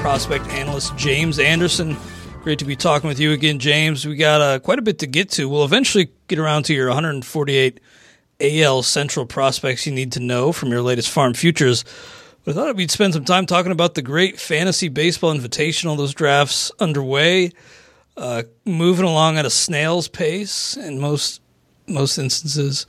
prospect analyst, James Anderson. Great to be talking with you again, James. We got uh, quite a bit to get to. We'll eventually get around to your 148 AL Central prospects you need to know from your latest farm futures. But I thought we'd spend some time talking about the great fantasy baseball invitational. Those drafts underway, uh, moving along at a snail's pace in most most instances.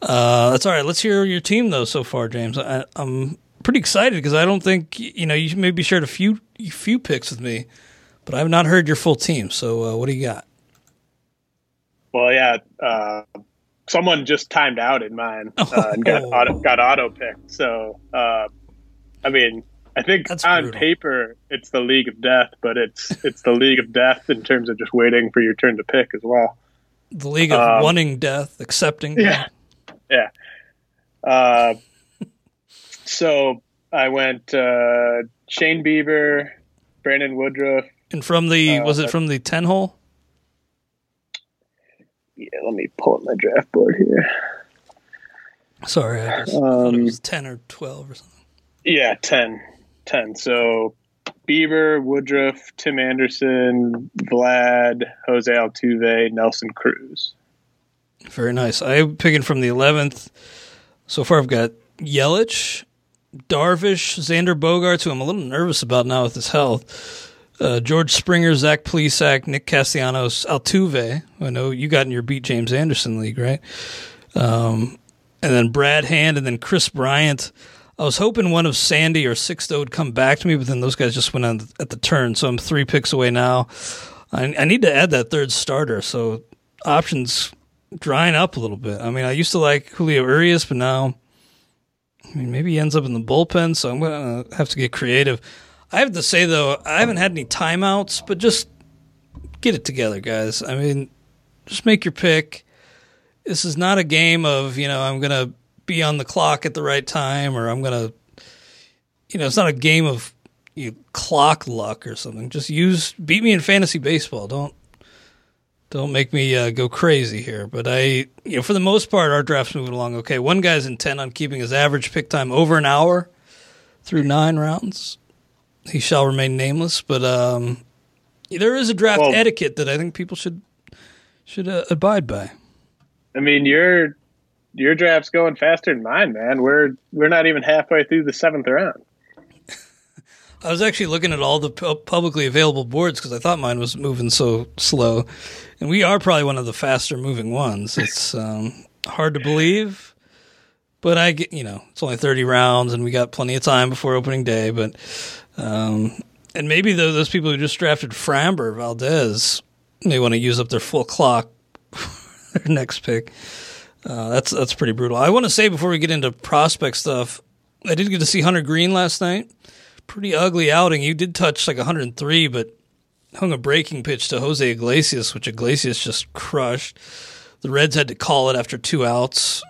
Uh, that's all right. Let's hear your team though so far, James. I, I'm pretty excited because I don't think you know you maybe shared a few few picks with me, but I've not heard your full team. So uh, what do you got? Well, yeah, uh, someone just timed out in mine uh, and got auto, got auto picked. So, uh, I mean, I think That's on brutal. paper it's the league of death, but it's it's the league of death in terms of just waiting for your turn to pick as well. The League of Um, Wanting Death, Accepting Yeah. Death. Yeah. So I went uh, Shane Bieber, Brandon Woodruff. And from the Uh, was it from the ten hole? Yeah, let me pull up my draft board here. Sorry, I just thought it Um, was ten or twelve or something. Yeah, 10. 10. So Bieber, Woodruff, Tim Anderson, Vlad, Jose Altuve, Nelson Cruz. Very nice. I'm picking from the eleventh. So far, I've got Yelich, Darvish, Xander Bogaerts, who I'm a little nervous about now with his health. Uh, George Springer, Zach Plesac, Nick Castellanos, Altuve. I know you got in your Beat James Anderson league, right? Um, and then Brad Hand, and then Kris Bryant. I was hoping one of Sandy or Sixto would come back to me, but then those guys just went on at the turn. So I'm three picks away now. I, I need to add that third starter. So options drying up a little bit. I mean, I used to like Julio Urias, but now, I mean, maybe he ends up in the bullpen. So I'm gonna have to get creative. I have to say though, I haven't had any timeouts, but just get it together, guys. I mean, just make your pick. This is not a game of you know I'm gonna be on the clock at the right time or I'm gonna, you know, it's not a game of you know, clock luck or something. Just use beat me in fantasy baseball. Don't Don't make me uh, go crazy here, but I, you know, for the most part, our draft's moving along okay. One guy's intent on keeping his average pick time over an hour through nine rounds. He shall remain nameless, but um, there is a draft well, etiquette that I think people should should uh, abide by. I mean, your your draft's going faster than mine, man. We're we're not even halfway through the seventh round. I was actually looking at all the publicly available boards because I thought mine was moving so slow, and we are probably one of the faster moving ones. It's um, hard to believe, but I get you know it's only thirty rounds, and we got plenty of time before opening day. But um, and maybe those people who just drafted Framber Valdez may want to use up their full clock their next pick. Uh, that's that's pretty brutal. I want to say before we get into prospect stuff, I did get to see Hunter Greene last night. Pretty ugly outing. You did touch like 103, but hung a breaking pitch to Jose Iglesias, which Iglesias just crushed. The Reds had to call it after two outs,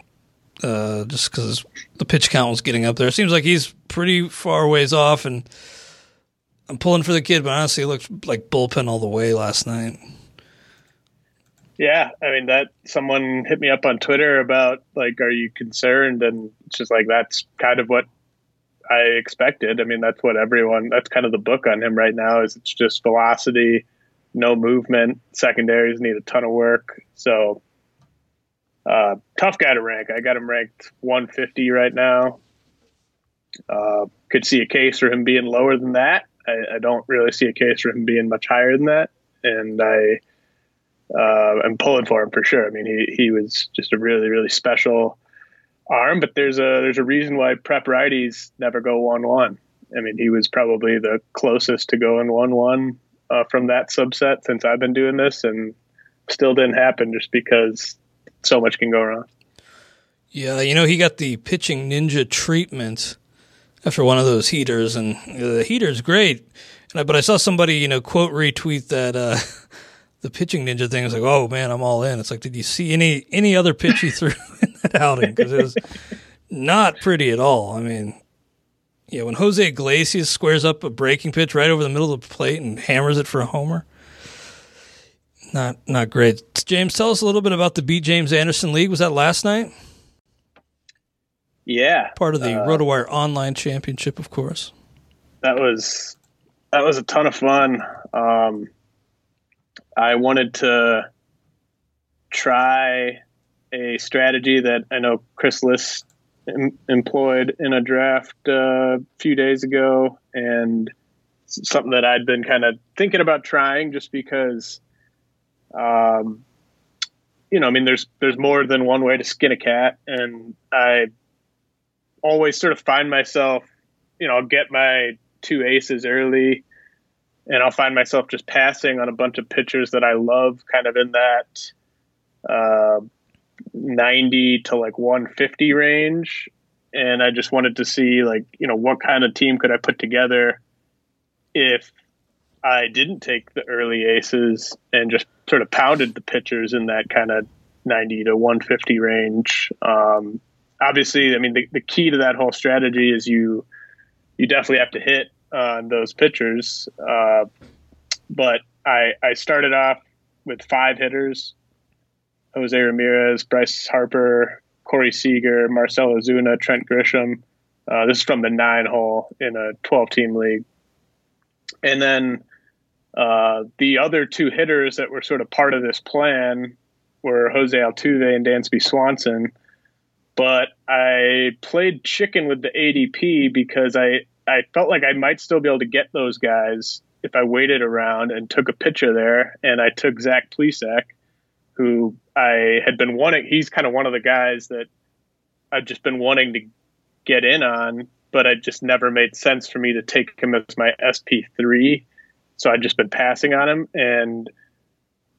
uh, just because the pitch count was getting up there. It seems like he's pretty far ways off, and I'm pulling for the kid, but honestly, it looked like bullpen all the way last night. Yeah, I mean that someone hit me up on Twitter about like, are you concerned? And it's just like that's kind of what I expected. I mean, that's what everyone. That's kind of the book on him right now. Is it's just velocity, no movement. Secondaries need a ton of work. So uh, tough guy to rank. I got him ranked 150 right now. Uh, could see a case for him being lower than that. I, I, don't really see a case for him being much higher than that. And I, uh, I'm pulling for him for sure. I mean, he he was just a really really special arm, but there's a there's a reason why prep righties never go one one. I mean, he was probably the closest to going one one uh, from that subset since I've been doing this, and still didn't happen just because so much can go wrong. Yeah, you know, he got the pitching ninja treatment after one of those heaters, and the heater's great. But I saw somebody, you know, quote retweet that uh, the pitching ninja thing. I was like, oh man, I'm all in. It's like, did you see any any other pitch he threw in that outing? Because it was not pretty at all. I mean, yeah, when Jose Iglesias squares up a breaking pitch right over the middle of the plate and hammers it for a homer, not not great. James, tell us a little bit about the Beat James Anderson League. Was that last night? Yeah, part of the uh, RotoWire Online Championship, of course. That was that was a ton of fun. Um, I wanted to try a strategy that I know Chris Liss em- employed in a draft uh, a few days ago, and something that I'd been kind of thinking about trying just because, um, you know, I mean, there's there's more than one way to skin a cat, and I always sort of find myself, you know, I'll get my two aces early and I'll find myself just passing on a bunch of pitchers that I love, kind of in that uh, 90 to like 150 range. And I just wanted to see, like, you know, what kind of team could I put together if I didn't take the early aces and just sort of pounded the pitchers in that kind of 90 to 150 range. Um, obviously, I mean, the, the key to that whole strategy is you you definitely have to hit on those pitchers. Uh, but I, I started off with five hitters Jose Ramirez, Bryce Harper, Corey Seager, Marcell Ozuna, Trent Grisham. Uh, this is from the nine hole in a 12 team league. And then uh, the other two hitters that were sort of part of this plan were Jose Altuve and Dansby Swanson. But I played chicken with the ADP because I, I felt like I might still be able to get those guys if I waited around and took a picture there. And I took Zach Plesac, who I had been wanting. He's kind of one of the guys that I've just been wanting to get in on, but it just never made sense for me to take him as my SP3. So I'd just been passing on him. And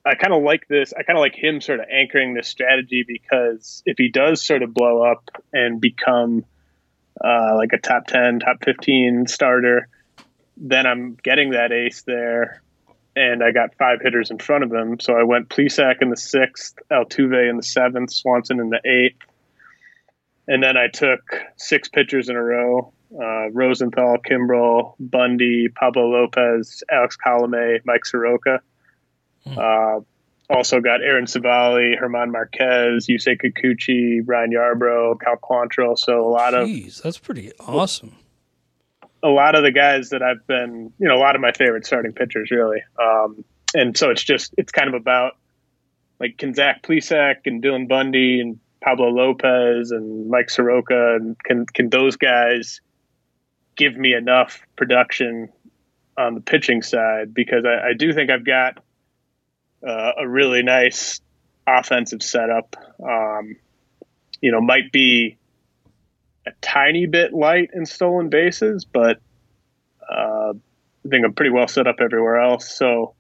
I kind of like this. I kind of like him sort of anchoring this strategy because if he does sort of blow up and become – uh, like a top 10, top 15 starter, then I'm getting that ace there. And I got five hitters in front of him. So I went Plesac in the sixth, Altuve in the seventh, Swanson in the eighth. And then I took six pitchers in a row uh, Rosenthal, Kimbrel, Bundy, Pablo Lopez, Alex Colome, Mike Soroka. Hmm. Uh, also got Aaron Civale, German Marquez, Yusei Kikuchi, Ryan Yarbrough, Cal Quantrill. So a lot of Jeez, that's pretty awesome. a lot of the guys that I've been, you know, a lot of my favorite starting pitchers, really. Um, and so it's just, it's kind of about like can Zach Plesac and Dylan Bundy and Pablo Lopez and Mike Soroka and can can those guys give me enough production on the pitching side because I, I do think I've got uh, a really nice offensive setup. Um, you know, might be a tiny bit light in stolen bases, but uh, I think I'm pretty well set up everywhere else. So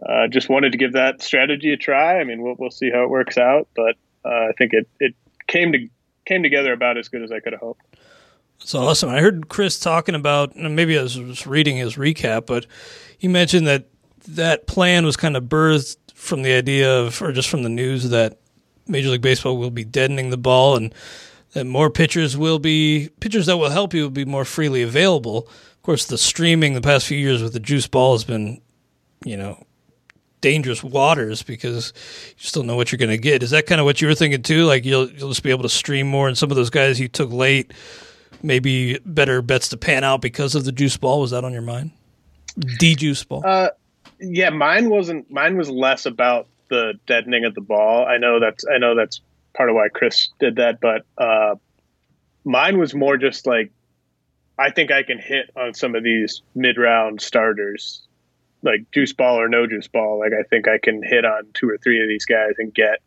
uh, just wanted to give that strategy a try. I mean, we'll, we'll see how it works out, but uh, I think it, it came to came together about as good as I could have hoped. That's awesome. I heard Chris talking about, maybe I was reading his recap, but he mentioned that that plan was kind of birthed from the idea of, or just from the news that Major League Baseball will be deadening the ball and that more pitchers will be, pitchers that will help you will be more freely available. Of course, the streaming the past few years with the juice ball has been, you know, dangerous waters because you still know what you're going to get. Is that kind of what you were thinking too? Like you'll you'll just be able to stream more, and some of those guys you took late, maybe better bets to pan out because of the juice ball. Was that on your mind? D juice ball. Uh, yeah, mine wasn't. Mine was less about the deadening of the ball. I know that's. I know that's part of why Chris did that, but uh, mine was more just like I think I can hit on some of these mid round starters like juice ball or no juice ball, like I think I can hit on two or three of these guys and get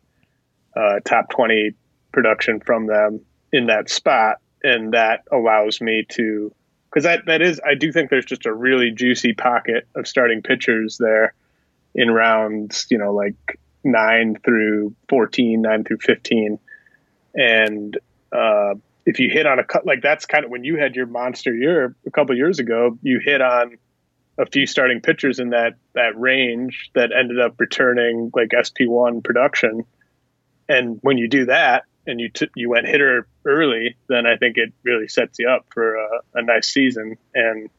uh, top 20 production from them in that spot. And that allows me to, because that, that is, I do think there's just a really juicy pocket of starting pitchers there in rounds, you know, like nine through 14, nine through 15. And uh, if you hit on a cut, like that's kind of when you had your monster year a couple years ago, you hit on a few starting pitchers in that that range that ended up returning like SP1 production. And when you do that and you t- you went hitter early, then I think it really sets you up for a, a nice season. And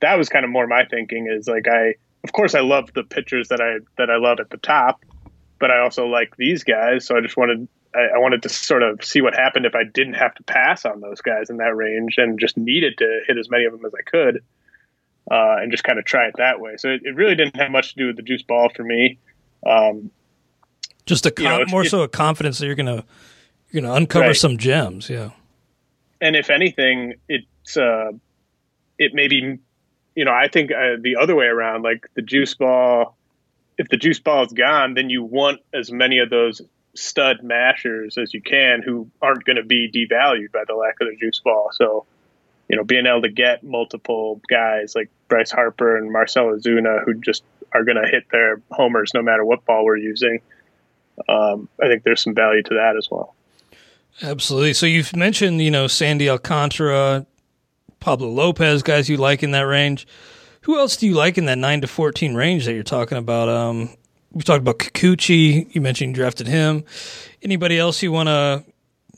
that was kind of more my thinking is like I of course I love the pitchers that I that I love at the top, but I also like these guys. So I just wanted I, I wanted to sort of see what happened if I didn't have to pass on those guys in that range and just needed to hit as many of them as I could uh, and just kind of try it that way. So it, it, really didn't have much to do with the juice ball for me. Um, just a com- you know, more so a confidence that you're gonna you're gonna uncover right. some gems, yeah. And if anything, it's uh, it maybe you know I think uh, the other way around, like the juice ball. If the juice ball is gone, then you want as many of those stud mashers as you can who aren't going to be devalued by the lack of the juice ball. So you know, being able to get multiple guys like Bryce Harper and Marcell Ozuna who just are going to hit their homers no matter what ball we're using. Um, I think there's some value to that as well. Absolutely. So you've mentioned, you know, Sandy Alcantara, Pablo Lopez, guys you like in that range. Who else do you like in that nine to fourteen range that you're talking about? Um, we talked about Kikuchi. You mentioned you drafted him. Anybody else you want to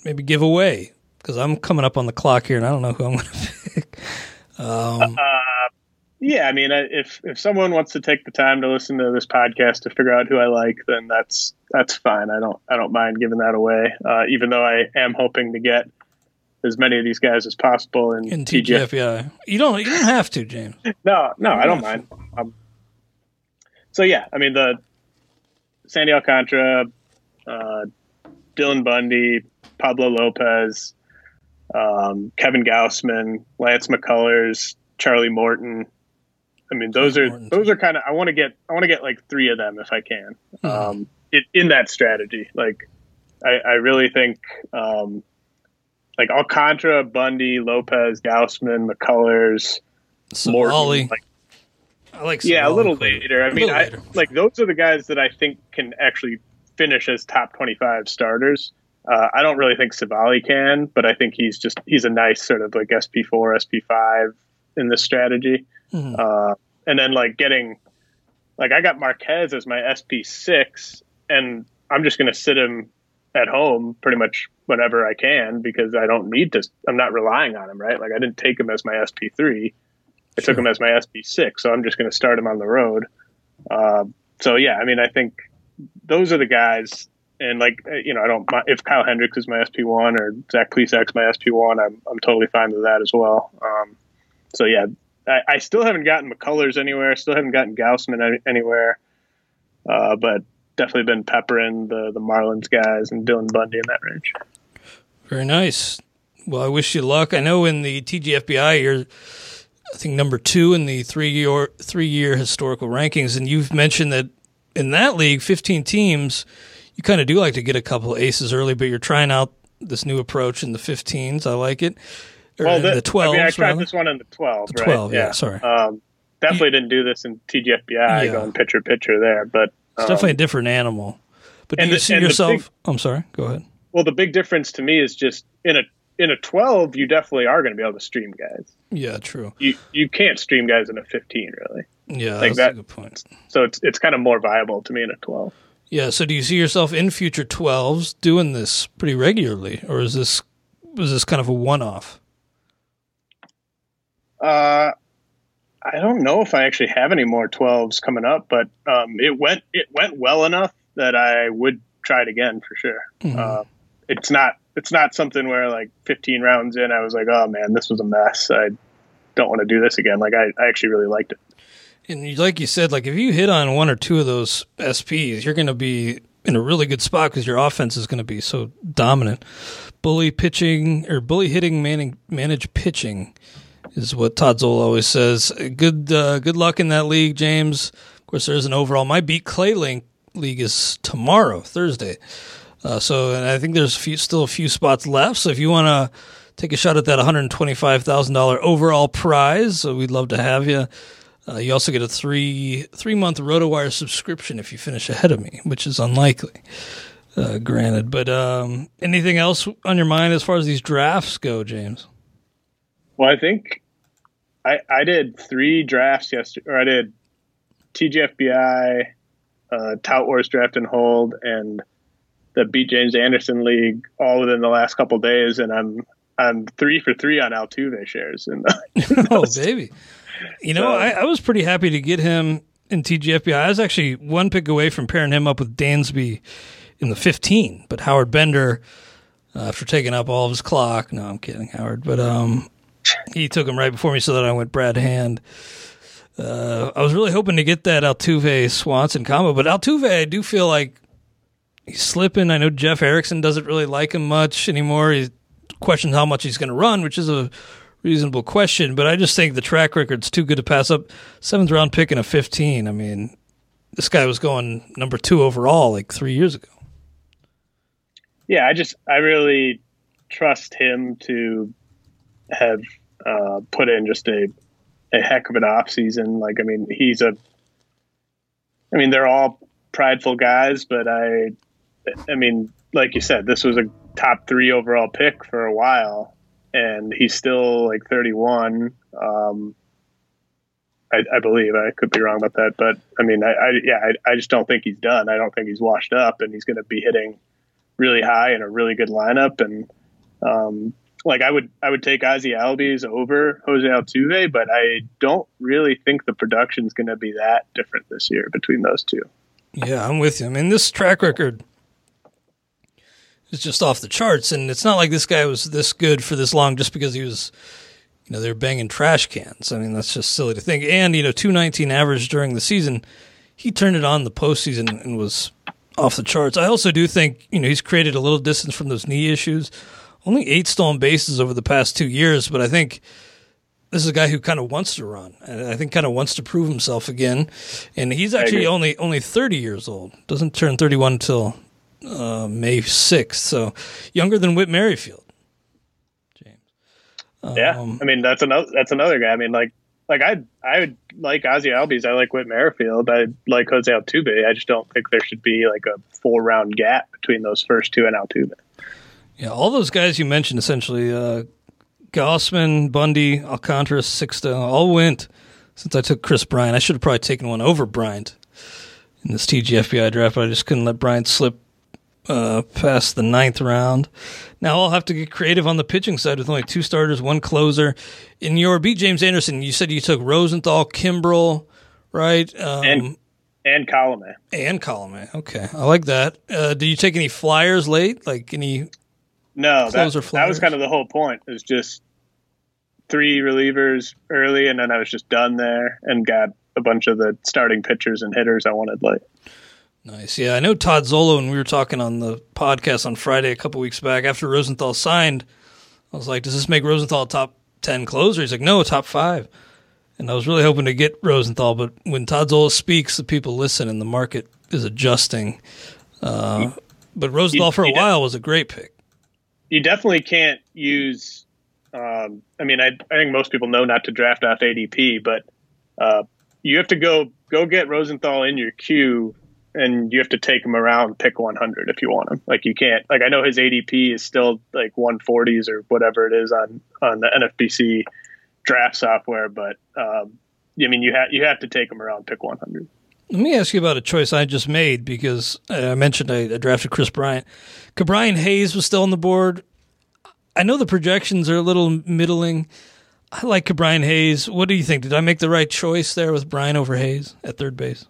maybe give away? because I'm coming up on the clock here and I don't know who I'm going to pick. Um, uh, yeah, I mean, if if someone wants to take the time to listen to this podcast to figure out who I like, then that's that's fine. I don't I don't mind giving that away. Uh, even though I am hoping to get as many of these guys as possible in, in TGF. Yeah, you don't you don't have to, James. no, no, I don't mind. Um, so yeah, I mean the Sandy Alcantara, uh, Dylan Bundy, Pablo Lopez, um, Kevin Gausman, Lance McCullers, Charlie Morton. I mean, those are those are kind of. I want to get I want to get like three of them if I can. Mm-hmm. Um, it, in that strategy, like I, I really think um, like Alcantara, Bundy, Lopez, Gausman, McCullers, Morton. Like, I like yeah, a little later. I mean, I, like those are the guys that I think can actually finish as top twenty-five starters. Uh, I don't really think Civale can, but I think he's just he's a nice sort of like SP4, SP5 in this strategy. Mm-hmm. Uh, and then like getting like I got Marquez as my SP6, and I'm just going to sit him at home pretty much whenever I can because I don't need to. I'm not relying on him, right? Like I didn't take him as my SP3. I sure. took him as my SP6, so I'm just going to start him on the road. Uh, so yeah, I mean, I think those are the guys. And like uh, you know, I don't if Kyle Hendricks is my SP one or Zach Plesac's my SP one, I'm I'm totally fine with that as well. Um, so yeah, I, I, still haven't gotten McCullers anywhere. Still haven't gotten Gausman any, anywhere. Uh, but definitely been peppering the the Marlins guys and Dylan Bundy in that range. Very nice. Well, I wish you luck. I know in the TGFBI you're, I think number two in the three year three year historical rankings, and you've mentioned that in that league, 15 teams, you kind of do like to get a couple aces early, but you're trying out this new approach in the 15s. I like it. Well, the, the 12s. I, mean, I tried rather. this one in the 12. The 12, right? yeah, yeah, Sorry. Um, definitely didn't do this in TGFBI yeah. going pitcher pitcher there, but it's um, definitely a different animal. But do you the, see yourself? Big, I'm sorry. Go ahead. Well, the big difference to me is just in a in a 12, you definitely are going to be able to stream guys. Yeah, true. You you can't stream guys in a 15, really. Yeah, like that's that, a good point. So it's it's kind of more viable to me in a 12. Yeah. So do you see yourself in future 12s doing this pretty regularly, or is this was this kind of a one off? Uh, I don't know if I actually have any more 12s coming up, but um, it went it went well enough that I would try it again for sure. Mm-hmm. Uh, it's not it's not something where like 15 rounds in I was like, oh man, this was a mess. I don't want to do this again. Like I, I actually really liked it. And like you said, like if you hit on one or two of those SPs, you're going to be in a really good spot because your offense is going to be so dominant. Bully pitching or bully hitting, manage, manage pitching is what Todd Zola always says. Good uh, good luck in that league, James. Of course, there's an overall. My beat Clay Link league is tomorrow, Thursday. Uh, so, and I think there's a few, still a few spots left. So, if you want to take a shot at that $125,000 overall prize, so we'd love to have you. Uh, you also get a three three month RotoWire subscription if you finish ahead of me, which is unlikely, uh, granted. But um, anything else on your mind as far as these drafts go, James? Well, I think I I did three drafts yesterday, or I did TGFBI, uh, Tout Wars Draft and Hold, and the Beat James Anderson League all within the last couple days, and I'm I'm three for three on Altuve shares. In the, oh baby, you know so, I, I, was pretty happy to get him in TGFBI. I was actually one pick away from pairing him up with Dansby in the 15, but Howard Bender, uh, after taking up all of his clock, no, I'm kidding, Howard, but um, he took him right before me, so that I went Brad Hand. Uh, I was really hoping to get that Altuve Swanson combo, but Altuve, I do feel like he's slipping. I know Jeff Erickson doesn't really like him much anymore. He questions how much he's going to run, which is a reasonable question. But I just think the track record's too good to pass up. Seventh round pick in a 15. I mean, this guy was going number two overall like three years ago. Yeah, I just, I really trust him to have uh, put in just a, a heck of an off season. Like, I mean, he's a, I mean, they're all prideful guys, but I, I mean, like you said, this was a top three overall pick for a while, and he's still like 31. Um, I, I, believe I could be wrong about that, but I mean, I, I yeah, I, I, just don't think he's done. I don't think he's washed up, and he's going to be hitting really high in a really good lineup. And um, like I would, I would take Ozzie Albies over Jose Altuve, but I don't really think the production is going to be that different this year between those two. Yeah, I'm with you. I mean, this track record is just off the charts. And it's not like this guy was this good for this long just because he was, you know, they're banging trash cans. I mean, that's just silly to think. And, you know, 219 average during the season, he turned it on the postseason and was off the charts. I also do think, you know, he's created a little distance from those knee issues. Only eight stolen bases over the past two years, but I think this is a guy who kind of wants to run, and I think kind of wants to prove himself again. And he's actually only only thirty years old. Doesn't turn thirty one until uh, May 6th. So younger than Whit Merrifield. James. Um, yeah. I mean, that's another, that's another guy. I mean, like, like I, I would like Ozzie Albies. I like Whit Merrifield. I like Jose Altuve. I just don't think there should be like a four round gap between those first two and Altuve. Yeah. All those guys you mentioned essentially, uh, Gausman, Bundy, Alcantara, Sixto, all went since I took Kris Bryant. I should have probably taken one over Bryant in this TGFBI draft, but I just couldn't let Bryant slip uh, past the ninth round. Now I'll have to get creative on the pitching side with only two starters, one closer. In your beat James Anderson, you said you took Rosenthal, Kimbrel, right? Um, and and Colome. And Colome. Okay. I like that. Uh, do you take any flyers late? Like any No, that, that was kind of the whole point. It was just three relievers early, and then I was just done there and got a bunch of the starting pitchers and hitters I wanted late. Nice. Yeah, I know Todd Zola, and we were talking on the podcast on Friday a couple weeks back after Rosenthal signed. I was like, does this make Rosenthal a top 10 closer? He's like, no, top five. And I was really hoping to get Rosenthal, but when Todd Zola speaks, the people listen and the market is adjusting. Uh, but Rosenthal for a he did- while was a great pick. You definitely can't use. Um, I mean, I, I think most people know not to draft off ADP, but uh, you have to go go get Rosenthal in your queue, and you have to take him around pick 100 if you want him. Like you can't. Like I know his ADP is still like 140s or whatever it is on on the NFBC draft software, but um, I mean you have you have to take him around pick 100. Let me ask you about a choice I just made because uh, I mentioned I, I drafted Kris Bryant. Brian Hayes was still on the board. I know the projections are a little middling. I like Brian Hayes. What do you think? Did I make the right choice there with Bryant over Hayes at third base?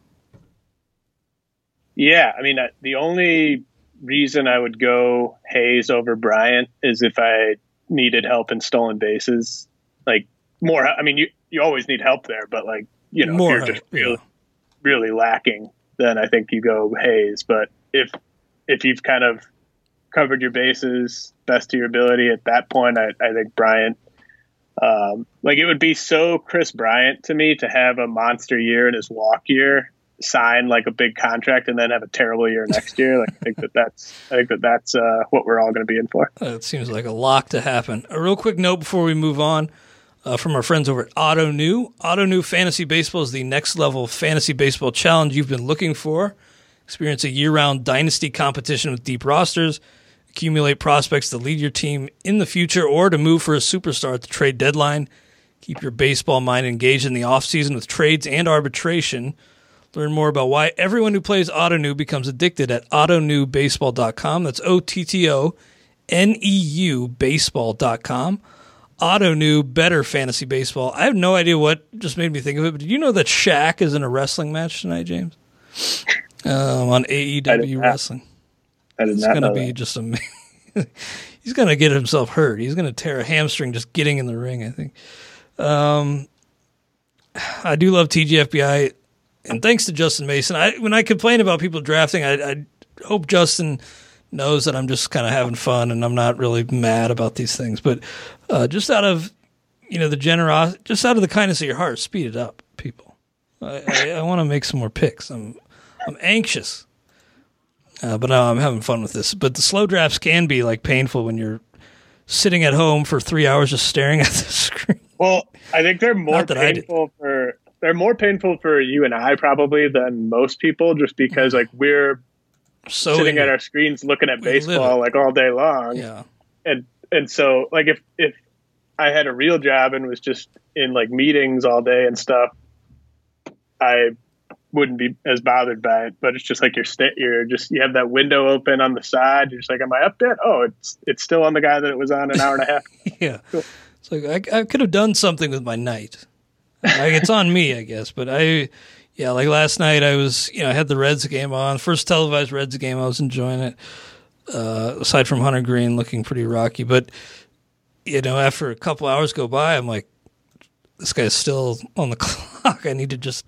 Yeah, I mean, the only reason I would go Hayes over Bryant is if I needed help in stolen bases. Like more, I mean, you you always need help there, but like you know, More if you're just really, yeah. Really lacking, then I think you go Hayes. But if if you've kind of covered your bases best to your ability at that point, I, I think Bryant. Um, like it would be so Kris Bryant to me to have a monster year in his walk year, sign like a big contract, and then have a terrible year next year. Like I think that that's I think that that's uh, what we're all going to be in for. It seems like a lock to happen. A real quick note before we move on uh, from our friends over at Ottoneu. Auto New Fantasy Baseball is the next level fantasy baseball challenge you've been looking for. Experience a year round dynasty competition with deep rosters, accumulate prospects to lead your team in the future or to move for a superstar at the trade deadline. Keep your baseball mind engaged in the offseason with trades and arbitration. Learn more about why everyone who plays Ottoneu becomes addicted at ottoneubaseball.com. That's O T T O N E U baseball.com. Ottoneu, better fantasy baseball. I have no idea what just made me think of it, but did you know that Shaq is in a wrestling match tonight, James? Um, on AEW not. Wrestling. I did It's not going to know be that. just amazing. He's going to get himself hurt. He's going to tear a hamstring just getting in the ring, I think. Um, I do love TGFBI, and thanks to Justin Mason. I when I complain about people drafting, I, I hope Justin knows that I'm just kind of having fun and I'm not really mad about these things. But uh, just out of you know the generosity, just out of the kindness of your heart, speed it up, people. I, I, I want to make some more picks. I'm I'm anxious. Uh, but no, I'm having fun with this. But the slow drafts can be like painful when you're sitting at home for three hours just staring at the screen. Well, I think they're more Not that I did. painful for they're more painful for you and I probably than most people, just because like we're So sitting at our screens looking at baseball like all day long. yeah, and and so like if if I had a real job and was just in like meetings all day and stuff, I wouldn't be as bothered by it. But it's just like you're sta- you're just you have that window open on the side. You're just like, am I up yet? Oh, it's it's still on the guy that it was on an hour and a half. yeah. It's like I, I could have done something with my night. Like it's on me, I guess. But I, yeah, like last night I was, you know, I had the Reds game on, first televised Reds game. I was enjoying it. Uh, aside from Hunter Greene looking pretty rocky, but you know, after a couple hours go by, I'm like, this guy's still on the clock. I need to just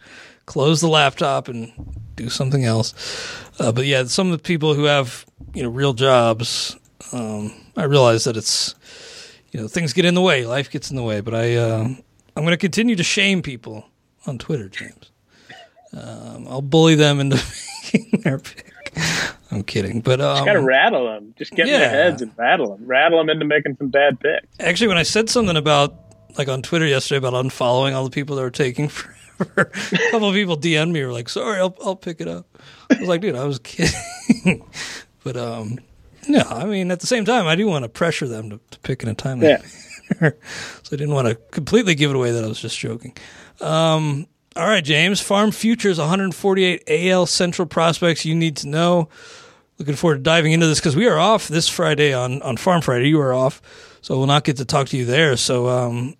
close the laptop and do something else. Uh, but yeah, some of the people who have you know real jobs, um, I realize that it's you know things get in the way, life gets in the way. But I uh, I'm going to continue to shame people on Twitter, James. Um, I'll bully them into making their pick. I'm kidding, but um, Just gotta rattle them. Just get in their heads and rattle them. Rattle them into making some bad picks. actually, when I said something about like on Twitter yesterday about unfollowing all the people that were taking forever, a couple of people DM'd me were like, "Sorry, I'll I'll pick it up." I was like, "Dude, I was kidding," but um, no, I mean at the same time, I do want to pressure them to, to pick in a timely Yeah. manner, so I didn't want to completely give it away that I was just joking. Um, all right, James, Farm Futures 148 AL Central prospects you need to know. Looking forward to diving into this because we are off this Friday on, on Farm Friday. You are off, so we'll not get to talk to you there. So, um,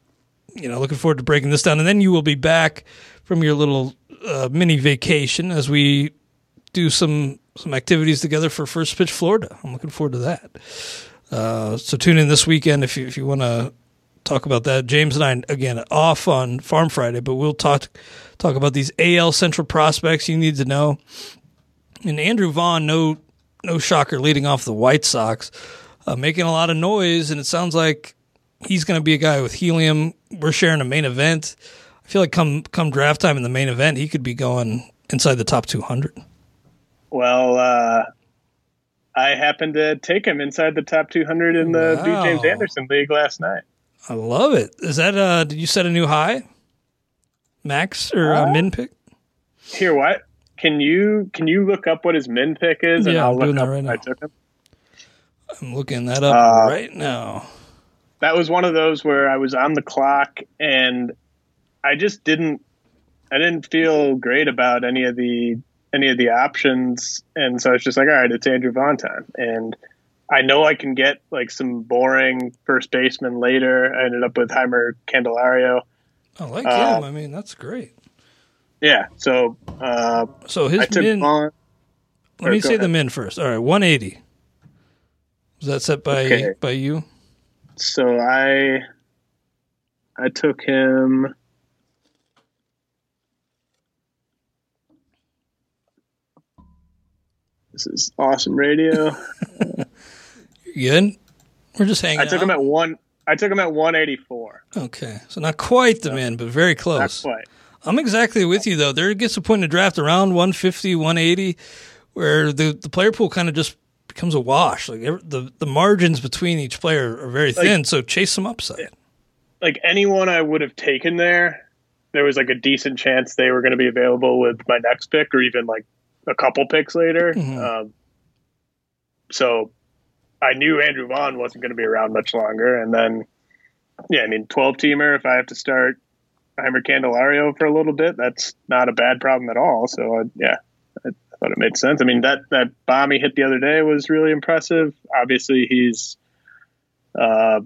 you know, looking forward to breaking this down. And then you will be back from your little uh, mini vacation as we do some some activities together for First Pitch Florida. I'm looking forward to that. Uh, so tune in this weekend if you if you want to talk about that. James and I again off on Farm Friday, but we'll talk talk about these AL Central prospects you need to know. And Andrew Vaughn, no no shocker, leading off the White Sox, uh, making a lot of noise, and it sounds like he's going to be a guy with helium. We're sharing a main event. I feel like come come draft time in the main event, he could be going inside the top 200. Well, uh, I happened to take him inside the top 200 in the wow. B. James Anderson League last night. I love it. Is that uh? Did you set a new high, max or uh, min pick? Here, what? Can you can you look up what his min pick is? And yeah, I'll I'm doing that right now. I took him. I'm looking that up uh, right now. That was one of those where I was on the clock and I just didn't I didn't feel great about any of the any of the options, and so I was just like, all right, it's Andrew Vaughn time, and I know I can get like some boring first baseman later. I ended up with Jeimer Candelario. I like uh, him. I mean, that's great. Yeah. So. Uh, so his min. Let me say ahead. the min first. All right, one eighty. Was that set by okay. by you? So I. I took him. This is awesome radio. you good. We're just hanging. Out. I took out. him at one. I took him at 184. Okay, so not quite the min, but very close. Not quite. I'm exactly with you though. There gets a point in the draft around 150, 180, where the the player pool kind of just becomes a wash. Like the the margins between each player are very thin. Like, so chase some upside. Like anyone I would have taken there, there was like a decent chance they were going to be available with my next pick, or even like a couple picks later. Mm-hmm. Um, so I knew Andrew Vaughn wasn't going to be around much longer. And then, yeah, I mean, 12 teamer, if I have to start Jeimer Candelario for a little bit, that's not a bad problem at all. So, uh, yeah, I, I thought it made sense. I mean, that, that bomb he hit the other day was really impressive. Obviously, he's, uh,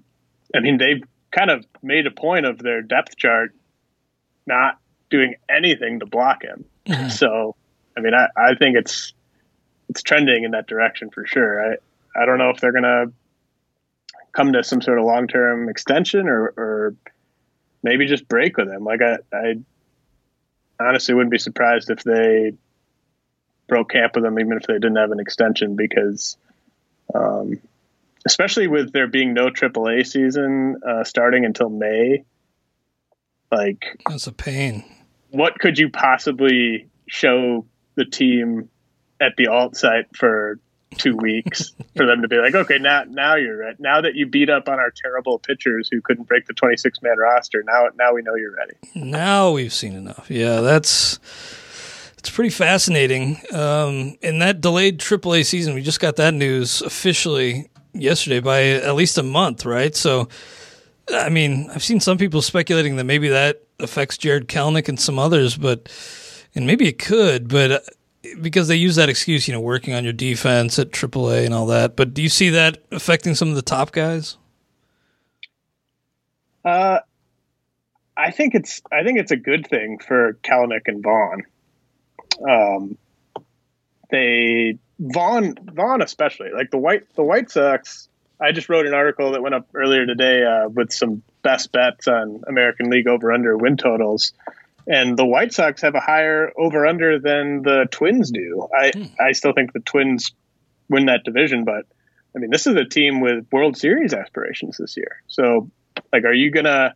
I mean, they've kind of made a point of their depth chart not doing anything to block him. Mm-hmm. So, I mean, I, I think it's it's trending in that direction for sure. I I don't know if they're gonna come to some sort of long term extension or, or maybe just break with him. Like I, I honestly wouldn't be surprised if they broke camp with him, even if they didn't have an extension, because um, especially with there being no AAA season uh, starting until May, like that's a pain. What could you possibly show the team at the alt site for two weeks for them to be like, okay, now now you're ready. Now that you beat up on our terrible pitchers who couldn't break the 26 man roster, now now we know you're ready. Now we've seen enough. Yeah, that's it's pretty fascinating. Um, in that delayed AAA season, we just got that news officially yesterday by at least a month, right? So, I mean, I've seen some people speculating that maybe that affects Jarred Kelenic and some others, but and maybe it could, but because they use that excuse, you know, working on your defense at AAA and all that. But do you see that affecting some of the top guys? Uh, I think it's I think it's a good thing for Kelenic and Vaughn. Um, they Vaughn Vaughn especially like the white the White Sox. I just wrote an article that went up earlier today uh, with some best bets on American League over under win totals and the White Sox have a higher over under than the Twins do. I hmm. I still think the Twins win that division, but I mean this is a team with World Series aspirations this year. So like, are you gonna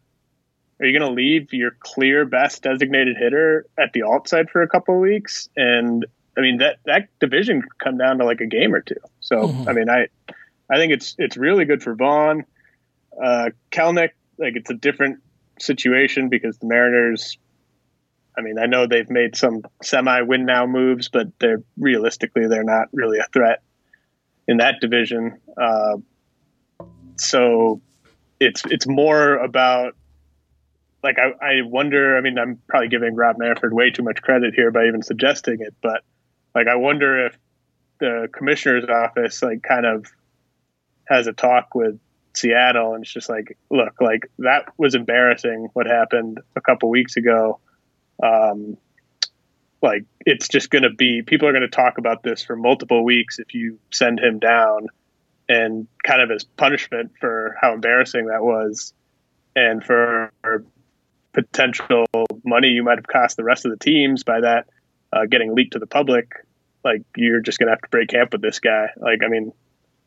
are you gonna leave your clear best designated hitter at the alt side for a couple of weeks? And I mean that that division could come down to like a game or two. So mm-hmm. I mean I I think it's it's really good for Vaughn. Uh, Kelenic, like it's a different situation because the Mariners I mean, I know they've made some semi win now moves, but they're realistically they're not really a threat in that division. Uh, so it's it's more about like I, I wonder. I mean, I'm probably giving Rob Manfred way too much credit here by even suggesting it, but like I wonder if the commissioner's office like kind of has a talk with Seattle, and it's just like, look, like that was embarrassing. What happened a couple weeks ago? Um, like it's just going to be people are going to talk about this for multiple weeks if you send him down, and kind of as punishment for how embarrassing that was, and for potential money you might have cost the rest of the teams by that uh, getting leaked to the public. Like you're just going to have to break camp with this guy. Like I mean,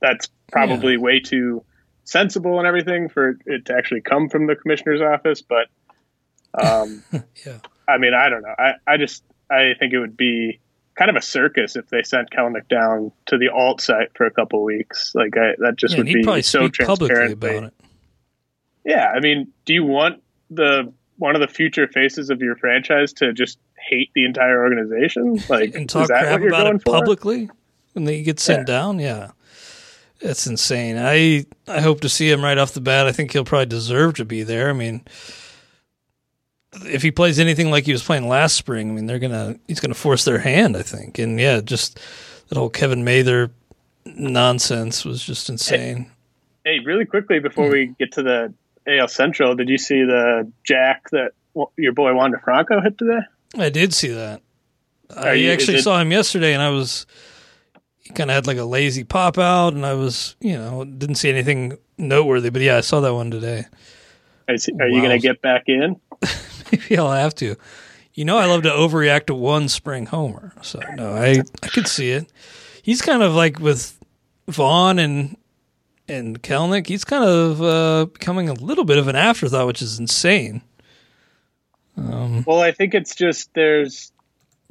that's probably yeah. way too sensible and everything for it to actually come from the commissioner's office. But um, yeah, I mean, I don't know. I, I just I think it would be kind of a circus if they sent Kelenic down to the alt site for a couple weeks. Like I, that just yeah, would be so transparent about it. Yeah, I mean, do you want the one of the future faces of your franchise to just hate the entire organization? Like and talk crap about it for? publicly when they get sent yeah. down? Yeah. It's insane. I I hope to see him right off the bat. I think he'll probably deserve to be there. I mean, if he plays anything like he was playing last spring, I mean, they're gonna he's gonna force their hand. I think, and yeah, just that whole Kevin Mather nonsense was just insane. Hey, hey really quickly before mm. we get to the AL Central, did you see the jack that your boy Wander Franco hit today? I did see that. Are I you, actually saw him yesterday, and I was he kind of had like a lazy pop out, and I was you know didn't see anything noteworthy, but yeah, I saw that one today. Are, are you going to get back in? Maybe I'll have to. You know, I love to overreact to one spring homer, so no, I I could see it. He's kind of like with Vaughn and and Kelenic. He's kind of uh, becoming a little bit of an afterthought, which is insane. Um, well, I think it's just there's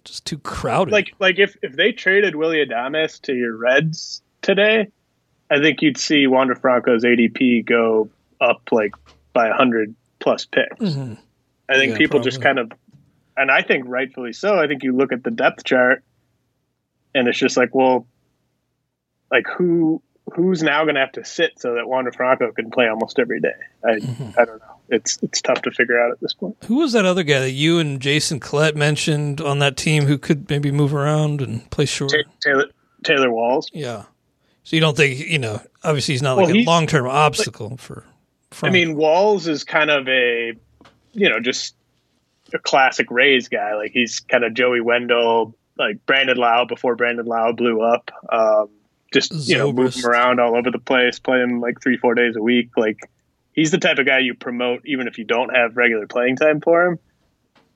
just too crowded. Like like if if they traded Willy Adames to your Reds today, I think you'd see Wander Franco's ADP go up like by hundred plus picks. Mm-hmm. I think yeah, people probably. just kind of, and I think rightfully so. I think you look at the depth chart, and it's just like, well, like who who's now going to have to sit so that Wander Franco can play almost every day? I mm-hmm. I don't know. It's it's tough to figure out at this point. Who was that other guy that you and Jason Collette mentioned on that team who could maybe move around and play short? Taylor Taylor Walls. Yeah. So you don't think you know? Obviously, he's not like well, a long term obstacle like, for. Franco. I mean, Walls is kind of a, you know, just a classic Rays guy. Like he's kind of Joey Wendle, like Brandon Lowe before Brandon Lowe blew up. Um, just you know move him around all over the place, play him like three four days a week. Like he's the type of guy you promote even if you don't have regular playing time for him.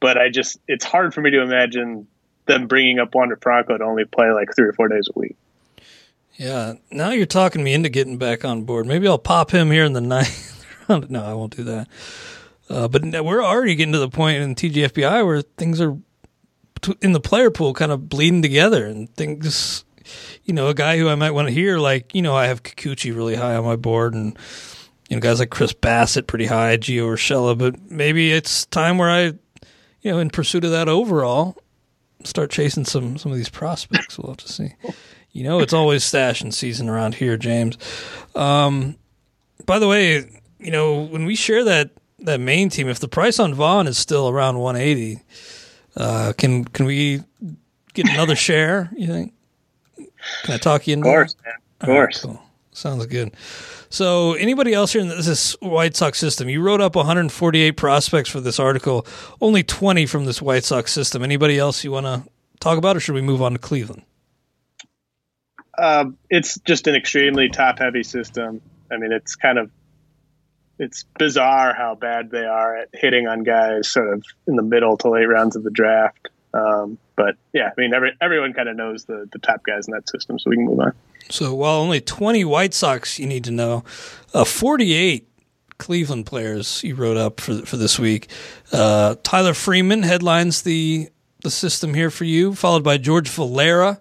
But I just it's hard for me to imagine them bringing up Wander Franco to only play like three or four days a week. Yeah, now you're talking me into getting back on board. Maybe I'll pop him here in the ninth round. No, I won't do that. Uh, but we're already getting to the point in TGFBI where things are in the player pool kind of bleeding together and things you know, a guy who I might want to hear, like, you know, I have Kikuchi really high on my board and, you know, guys like Chris Bassitt pretty high, Gio Urshela, but maybe it's time where I, you know, in pursuit of that overall, start chasing some, some of these prospects. We'll have to see. You know, it's always stashing season around here, James. Um, by the way, you know, when we share that, that main team, if the price on Vaughn is still around 180, uh, can, can we get another share, you think? Can I talk you into Of course, man. Of course. Right, cool. Sounds good. So, anybody else here in this White Sox system? You wrote up 148 prospects for this article, only 20 from this White Sox system. Anybody else you want to talk about, or should we move on to Cleveland? Uh, it's just an extremely top heavy system. I mean, it's kind of it's bizarre how bad they are at hitting on guys sort of in the middle to late rounds of the draft. Um, but yeah, I mean, every, everyone kind of knows the, the top guys in that system, so we can move on. So while only 20 White Sox you need to know, uh, 48 Cleveland players you wrote up for for this week. Uh, Tyler Freeman headlines the the system here for you, followed by George Valera.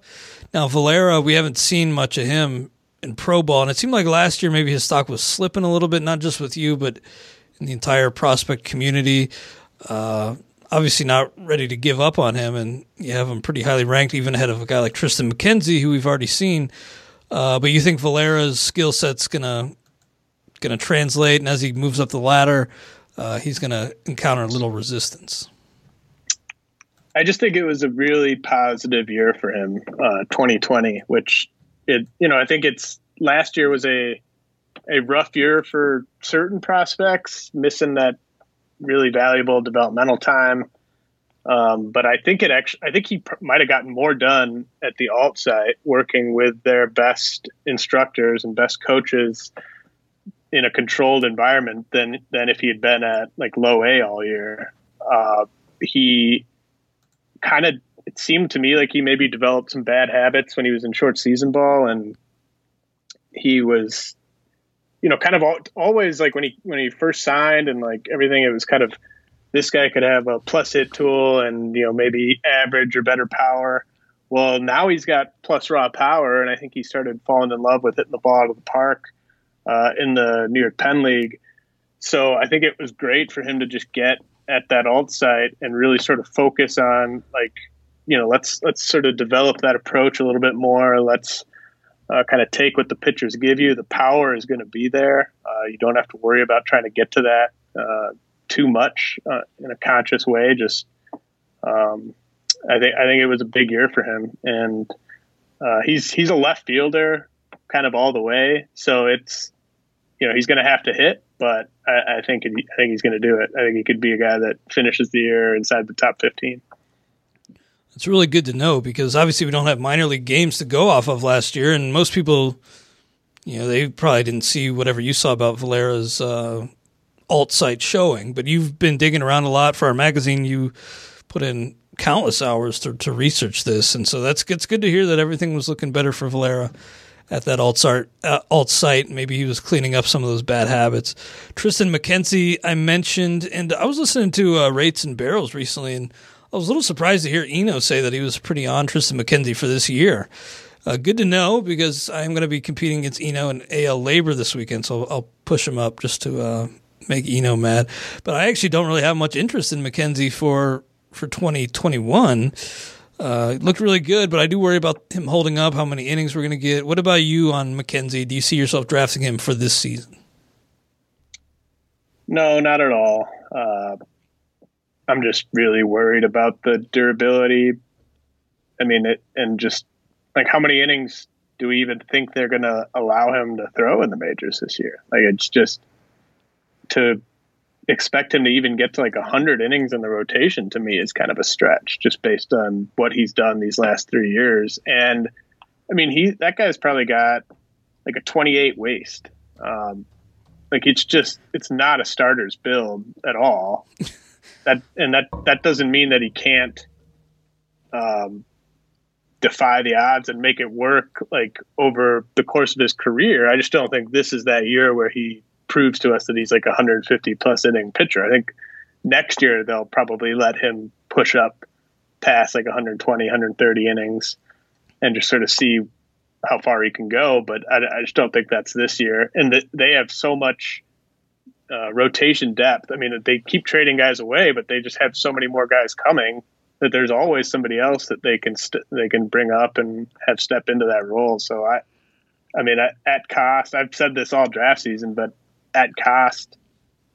Now Valera, we haven't seen much of him in pro ball, and it seemed like last year maybe his stock was slipping a little bit, not just with you, but in the entire prospect community. Uh, obviously not ready to give up on him, and you have him pretty highly ranked, even ahead of a guy like Triston McKenzie, who we've already seen. Uh, but you think Valera's skill set's gonna gonna translate, and as he moves up the ladder, uh, he's gonna encounter a little resistance. I just think it was a really positive year for him, uh, 2020, which it you know I think it's last year was a a rough year for certain prospects, missing that really valuable developmental time. Um, but I think it actually, I think he pr- might have gotten more done at the alt site working with their best instructors and best coaches in a controlled environment than than if he had been at like low A all year. Uh, he kind of it seemed to me like he maybe developed some bad habits when he was in short season ball, and he was, you know, kind of all, always like when he when he first signed and like everything. It was kind of this guy could have a plus hit tool and you know maybe average or better power. Well, now he's got plus raw power, and I think he started falling in love with it in the ball out of the park uh, in the New York Penn League. So I think it was great for him to just get at that alt site and really sort of focus on like, you know, let's let's sort of develop that approach a little bit more. Let's uh, kind of take what the pitchers give you. The power is going to be there. Uh, you don't have to worry about trying to get to that uh, too much uh, in a conscious way. Just um, I think I think it was a big year for him, and uh, he's he's a left fielder kind of all the way. So it's you know he's going to have to hit, but I, I think I think he's going to do it. I think he could be a guy that finishes the year inside the top fifteen. It's really good to know because obviously we don't have minor league games to go off of last year, and most people, you know, they probably didn't see whatever you saw about Valera's uh, alt site showing. But you've been digging around a lot for our magazine. You put in countless hours to, to research this, and so that's it's good to hear that everything was looking better for Valera at that alt site. Uh, alt site. Maybe he was cleaning up some of those bad habits. Triston McKenzie, I mentioned, and I was listening to uh, Rates and Barrels recently, and I was a little surprised to hear Eno say that he was pretty on Triston McKenzie for this year. Uh, good to know because I'm going to be competing against Eno and AL Labor this weekend, so I'll push him up just to uh, make Eno mad. But I actually don't really have much interest in McKenzie for for 2021. Uh, looked really good, but I do worry about him holding up. How many innings we're going to get? What about you on McKenzie? Do you see yourself drafting him for this season? No, not at all. Uh, I'm just really worried about the durability. I mean, it, and just like how many innings do we even think they're going to allow him to throw in the majors this year? Like, it's just to expect him to even get to like 100 innings in the rotation to me is kind of a stretch just based on what he's done these last three years. And I mean, he that guy's probably got like a 28 waist. Um, like it's just it's not a starter's build at all. that and that that doesn't mean that he can't um, defy the odds and make it work like over the course of his career. I just don't think this is that year where he proves to us that he's like a 150 plus inning pitcher. I think next year they'll probably let him push up past like 120, 130 innings and just sort of see how far he can go. But I, I just don't think that's this year. And the, they have so much uh, rotation depth. I mean, they keep trading guys away, but they just have so many more guys coming that there's always somebody else that they can st- they can bring up and have step into that role. So I, I mean, at, at cost, I've said this all draft season, but at cost,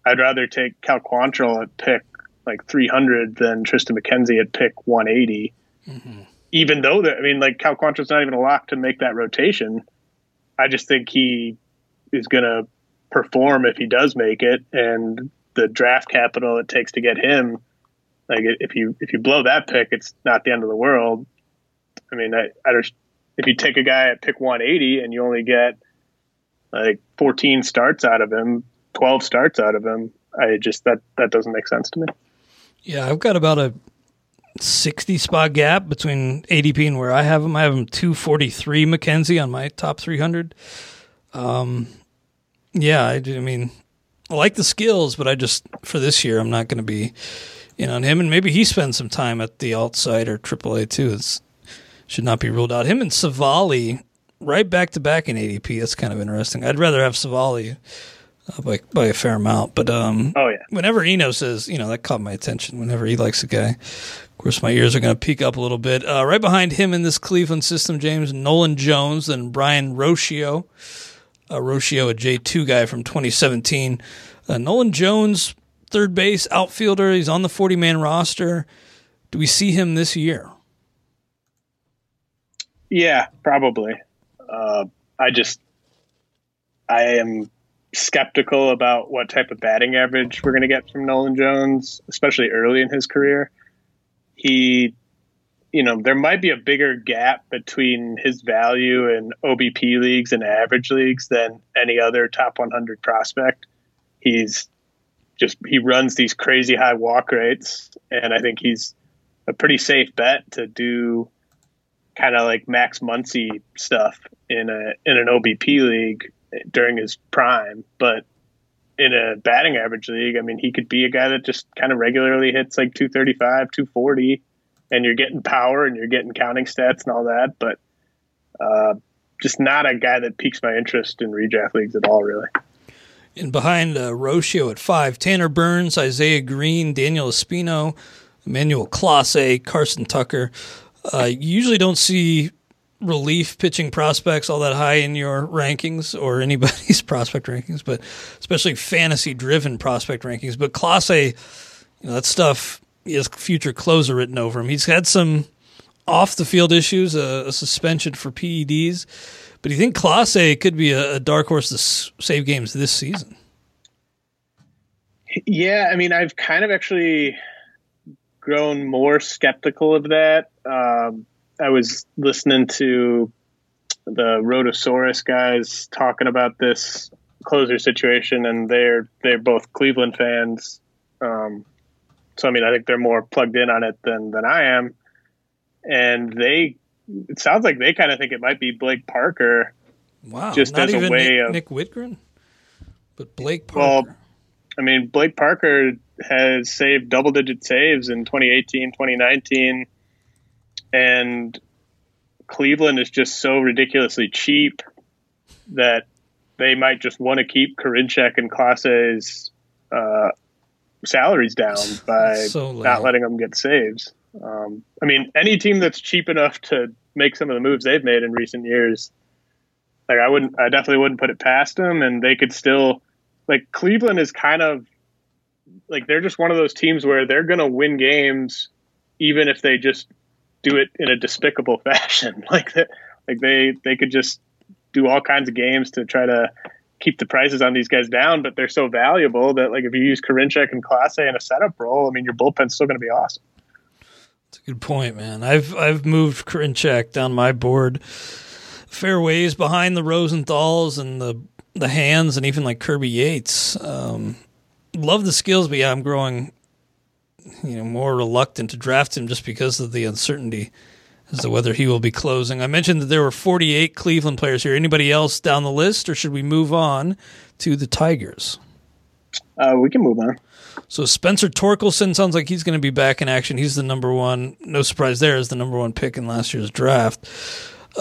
I'd rather take Cal Quantrill at pick like 300 than Triston McKenzie at pick 180. Mm-hmm. Even though that, I mean, like Cal Quantrill's not even a lock to make that rotation. I just think he is going to perform if he does make it, and the draft capital it takes to get him. Like if you if you blow that pick, it's not the end of the world. I mean, I, I just if you take a guy at pick 180 and you only get like 14 starts out of him, 12 starts out of him. I just that that doesn't make sense to me. Yeah, I've got about a 60 spot gap between ADP and where I have him. I have him 243 McKenzie on my top 300. Um, yeah, I, I mean, I like the skills, but I just for this year I'm not going to be in on him, and maybe he spends some time at the alt site or AAA too. It should not be ruled out. Him and Civale right back to back in ADP. That's kind of interesting. I'd rather have Civale uh, by by a fair amount, but um, oh yeah. Whenever Eno says, you know, that caught my attention. Whenever he likes a guy, of course, my ears are going to peak up a little bit. Uh, right behind him in this Cleveland system, James Nolan Jones and Brayan Rocchio. Uh, Rocchio, a J two guy from 2017. Uh, Nolan Jones, third base outfielder. He's on the 40 man roster. Do we see him this year? Yeah, probably uh, I just I am skeptical about what type of batting average we're going to get from Nolan Jones, especially early in his career. He, you know, there might be a bigger gap between his value in OBP leagues and average leagues than any other top 100 prospect. He's just, he runs these crazy high walk rates, and I think he's a pretty safe bet to do kind of like Max Muncy stuff in a in an OBP league during his prime, but in a batting average league, I mean, he could be a guy that just kind of regularly hits like 235, 240, and you're getting power and you're getting counting stats and all that, but uh, just not a guy that piques my interest in redraft leagues at all, really. And behind uh, Rocchio at five, Tanner Burns, Isaiah Greene, Daniel Espino, Emmanuel Clase, Carson Tucker. Uh, you usually don't see relief pitching prospects all that high in your rankings or anybody's prospect rankings, but especially fantasy driven prospect rankings. But Clase, you know, that stuff has future closer written over him. He's had some off the field issues, a, a suspension for PEDs, but do you think Clase could be a, a dark horse to s- save games this season? Yeah, I mean, I've kind of actually grown more skeptical of that. Um, I was listening to the Rotosaurus guys talking about this closer situation, and they're they're both Cleveland fans. Um, so I mean, I think they're more plugged in on it than than I am, and they it sounds like they kind of think it might be Blake Parker. Wow, Just not as a even way Nick, of- Nick Wittgren, but Blake Well, Parker. I mean, Blake Parker has saved double digit saves in 2018, 2019. And Cleveland is just so ridiculously cheap that they might just want to keep Karinchak and Clase's uh, salaries down by So not letting them get saves. Um, I mean, any team that's cheap enough to make some of the moves they've made in recent years, like I wouldn't, I definitely wouldn't put it past them, and they could still, like Cleveland is kind of like they're just one of those teams where they're going to win games even if they just do it in a despicable fashion. like that, like they they could just do all kinds of games to try to keep the prices on these guys down, but they're so valuable that like if you use Karinchak and Clase in a setup role, I mean your bullpen's still going to be awesome. That's a good point, man. I've I've moved Karinchak down my board fair ways behind the Rosenthals and the the hands and even like Kirby Yates. Um, love the skills, but yeah, I'm growing you know more reluctant to draft him just because of the uncertainty as to whether he will be closing. I mentioned that there were 48 Cleveland players here. Anybody else down the list, or should we move on to the Tigers? Uh, we can move on. So Spencer Torkelson sounds like he's going to be back in action. He's the number one. No surprise there, is the number one pick in last year's draft.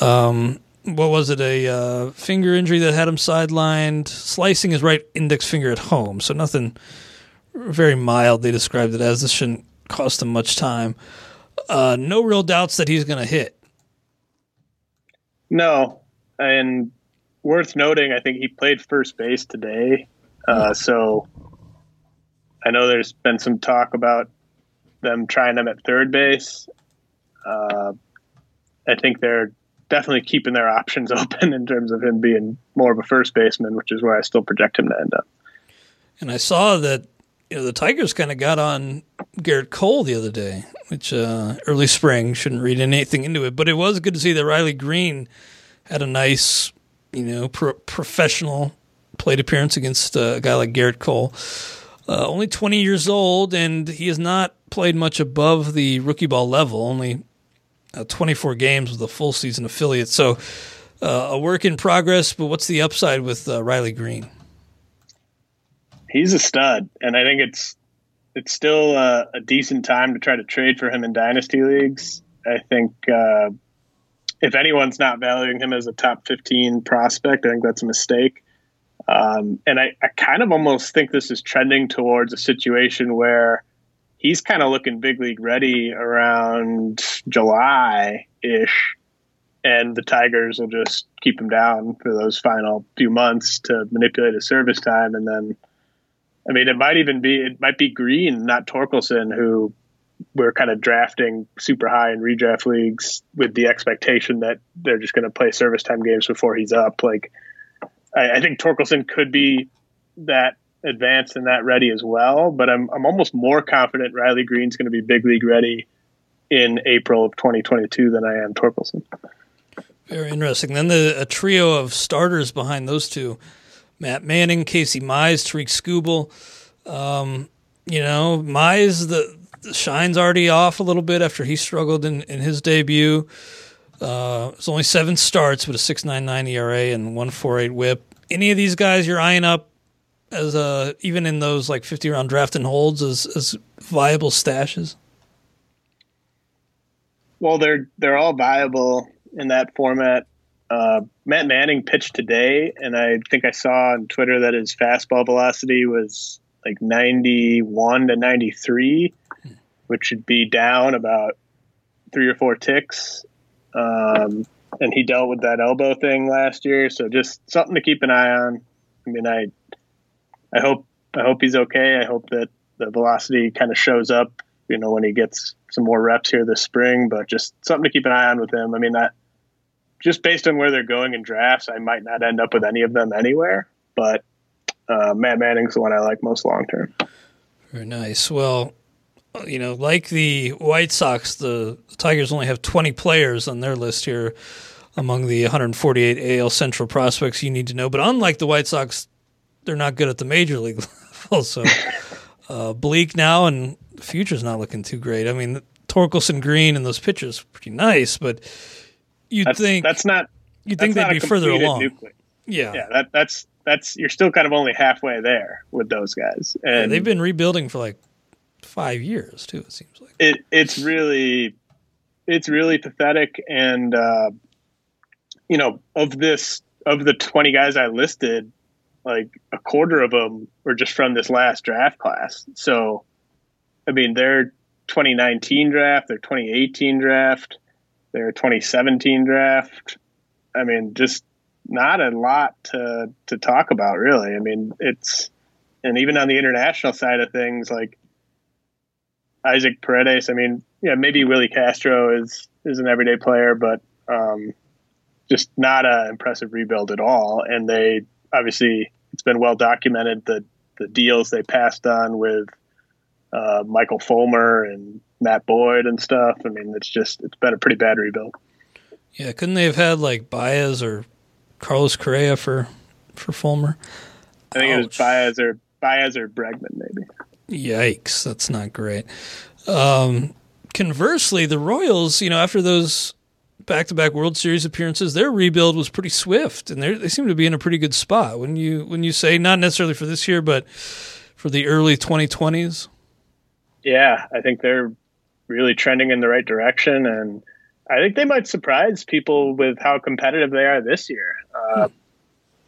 Um, what was it? A uh, finger injury that had him sidelined, slicing his right index finger at home. So nothing very mild. They described it as this shouldn't cost him much time. Uh, no real doubts that he's going to hit. No, and worth noting, I think he played first base today. Uh, so I know there's been some talk about them trying him at third base. Uh, I think they're definitely keeping their options open in terms of him being more of a first baseman, which is where I still project him to end up. And I saw that you know the Tigers kind of got on Gerrit Cole the other day, which uh, early spring shouldn't read anything into it, but it was good to see that Riley Greene had a nice, you know, pro- professional plate appearance against a guy like Gerrit Cole. Uh, only 20 years old, and he has not played much above the rookie ball level. Only uh, 24 games with a full season affiliate. So uh, a work in progress. But what's the upside with uh, Riley Greene? He's a stud, and I think it's it's still a, a decent time to try to trade for him in dynasty leagues. I think uh, if anyone's not valuing him as a top 15 prospect, I think that's a mistake. Um, and I, I kind of almost think this is trending towards a situation where he's kind of looking big league ready around July ish. And the Tigers will just keep him down for those final few months to manipulate his service time. And then, I mean, it might even be, it might be Greene, not Torkelson, who we're kind of drafting super high in redraft leagues with the expectation that they're just going to play service time games before he's up. Like, I, I think Torkelson could be that advanced and that ready as well. But I'm I'm almost more confident Riley Greene's going to be big league ready in April of 2022 than I am Torkelson. Very interesting. Then the a trio of starters behind those two: Matt Manning, Casey Mize, Tarik Skubal. Um, you know, Mize the, the, shine's already off a little bit after he struggled in, in his debut. Uh, it's only seven starts with a six nine nine ERA and one four eight WHIP. Any of these guys you're eyeing up as a even in those like fifty round draft and holds as as viable stashes? Well, they're they're all viable in that format. Uh, Matt Manning pitched today, and I think I saw on Twitter that his fastball velocity was like 91 to 93, which should be down about three or four ticks. Um, and he dealt with that elbow thing last year, so just something to keep an eye on. I mean, I I hope I hope he's okay. I hope that the velocity kind of shows up, you know, when he gets some more reps here this spring. But just something to keep an eye on with him. I mean, that just based on where they're going in drafts, I might not end up with any of them anywhere. But uh, Matt Manning's the one I like most long term. Very nice. Well, you know, like the White Sox, the, the Tigers only have 20 players on their list here among the 148 AL Central prospects you need to know. But unlike the White Sox, they're not good at the major league level. So uh, bleak now, and the future's not looking too great. I mean, Torkelson Greene and those pitchers are pretty nice, but you'd that's, think that's not. You'd think they'd be further along. Nuclear. Yeah, yeah. That, that's that's you're still kind of only halfway there with those guys, and yeah, they've been rebuilding for like five years too. It seems like it. It's really, it's really pathetic, and uh, you know, of this of the twenty guys I listed, like a quarter of them were just from this last draft class. So, I mean, their 2019 draft, their 2018 draft, their 2017 draft. I mean, just not a lot to to talk about, really. I mean, it's and even on the international side of things, like Isaac Paredes. I mean, yeah, maybe Willi Castro is is an everyday player, but um, just not an impressive rebuild at all. And they obviously it's been well documented the the deals they passed on with uh, Michael Fulmer and Matt Boyd and stuff. I mean, it's just it's been a pretty bad rebuild. Yeah, couldn't they have had like Baez or Carlos Correa for for Fulmer? I think Ouch. it was Baez or Baez or Bregman, maybe. Yikes, that's not great. Um, conversely, the Royals, you know, after those back-to-back World Series appearances, their rebuild was pretty swift, and they seem to be in a pretty good spot. When you when you say not necessarily for this year, but for the early 2020s. Yeah, I think they're really trending in the right direction, and I think they might surprise people with how competitive they are this year. Uh, hmm.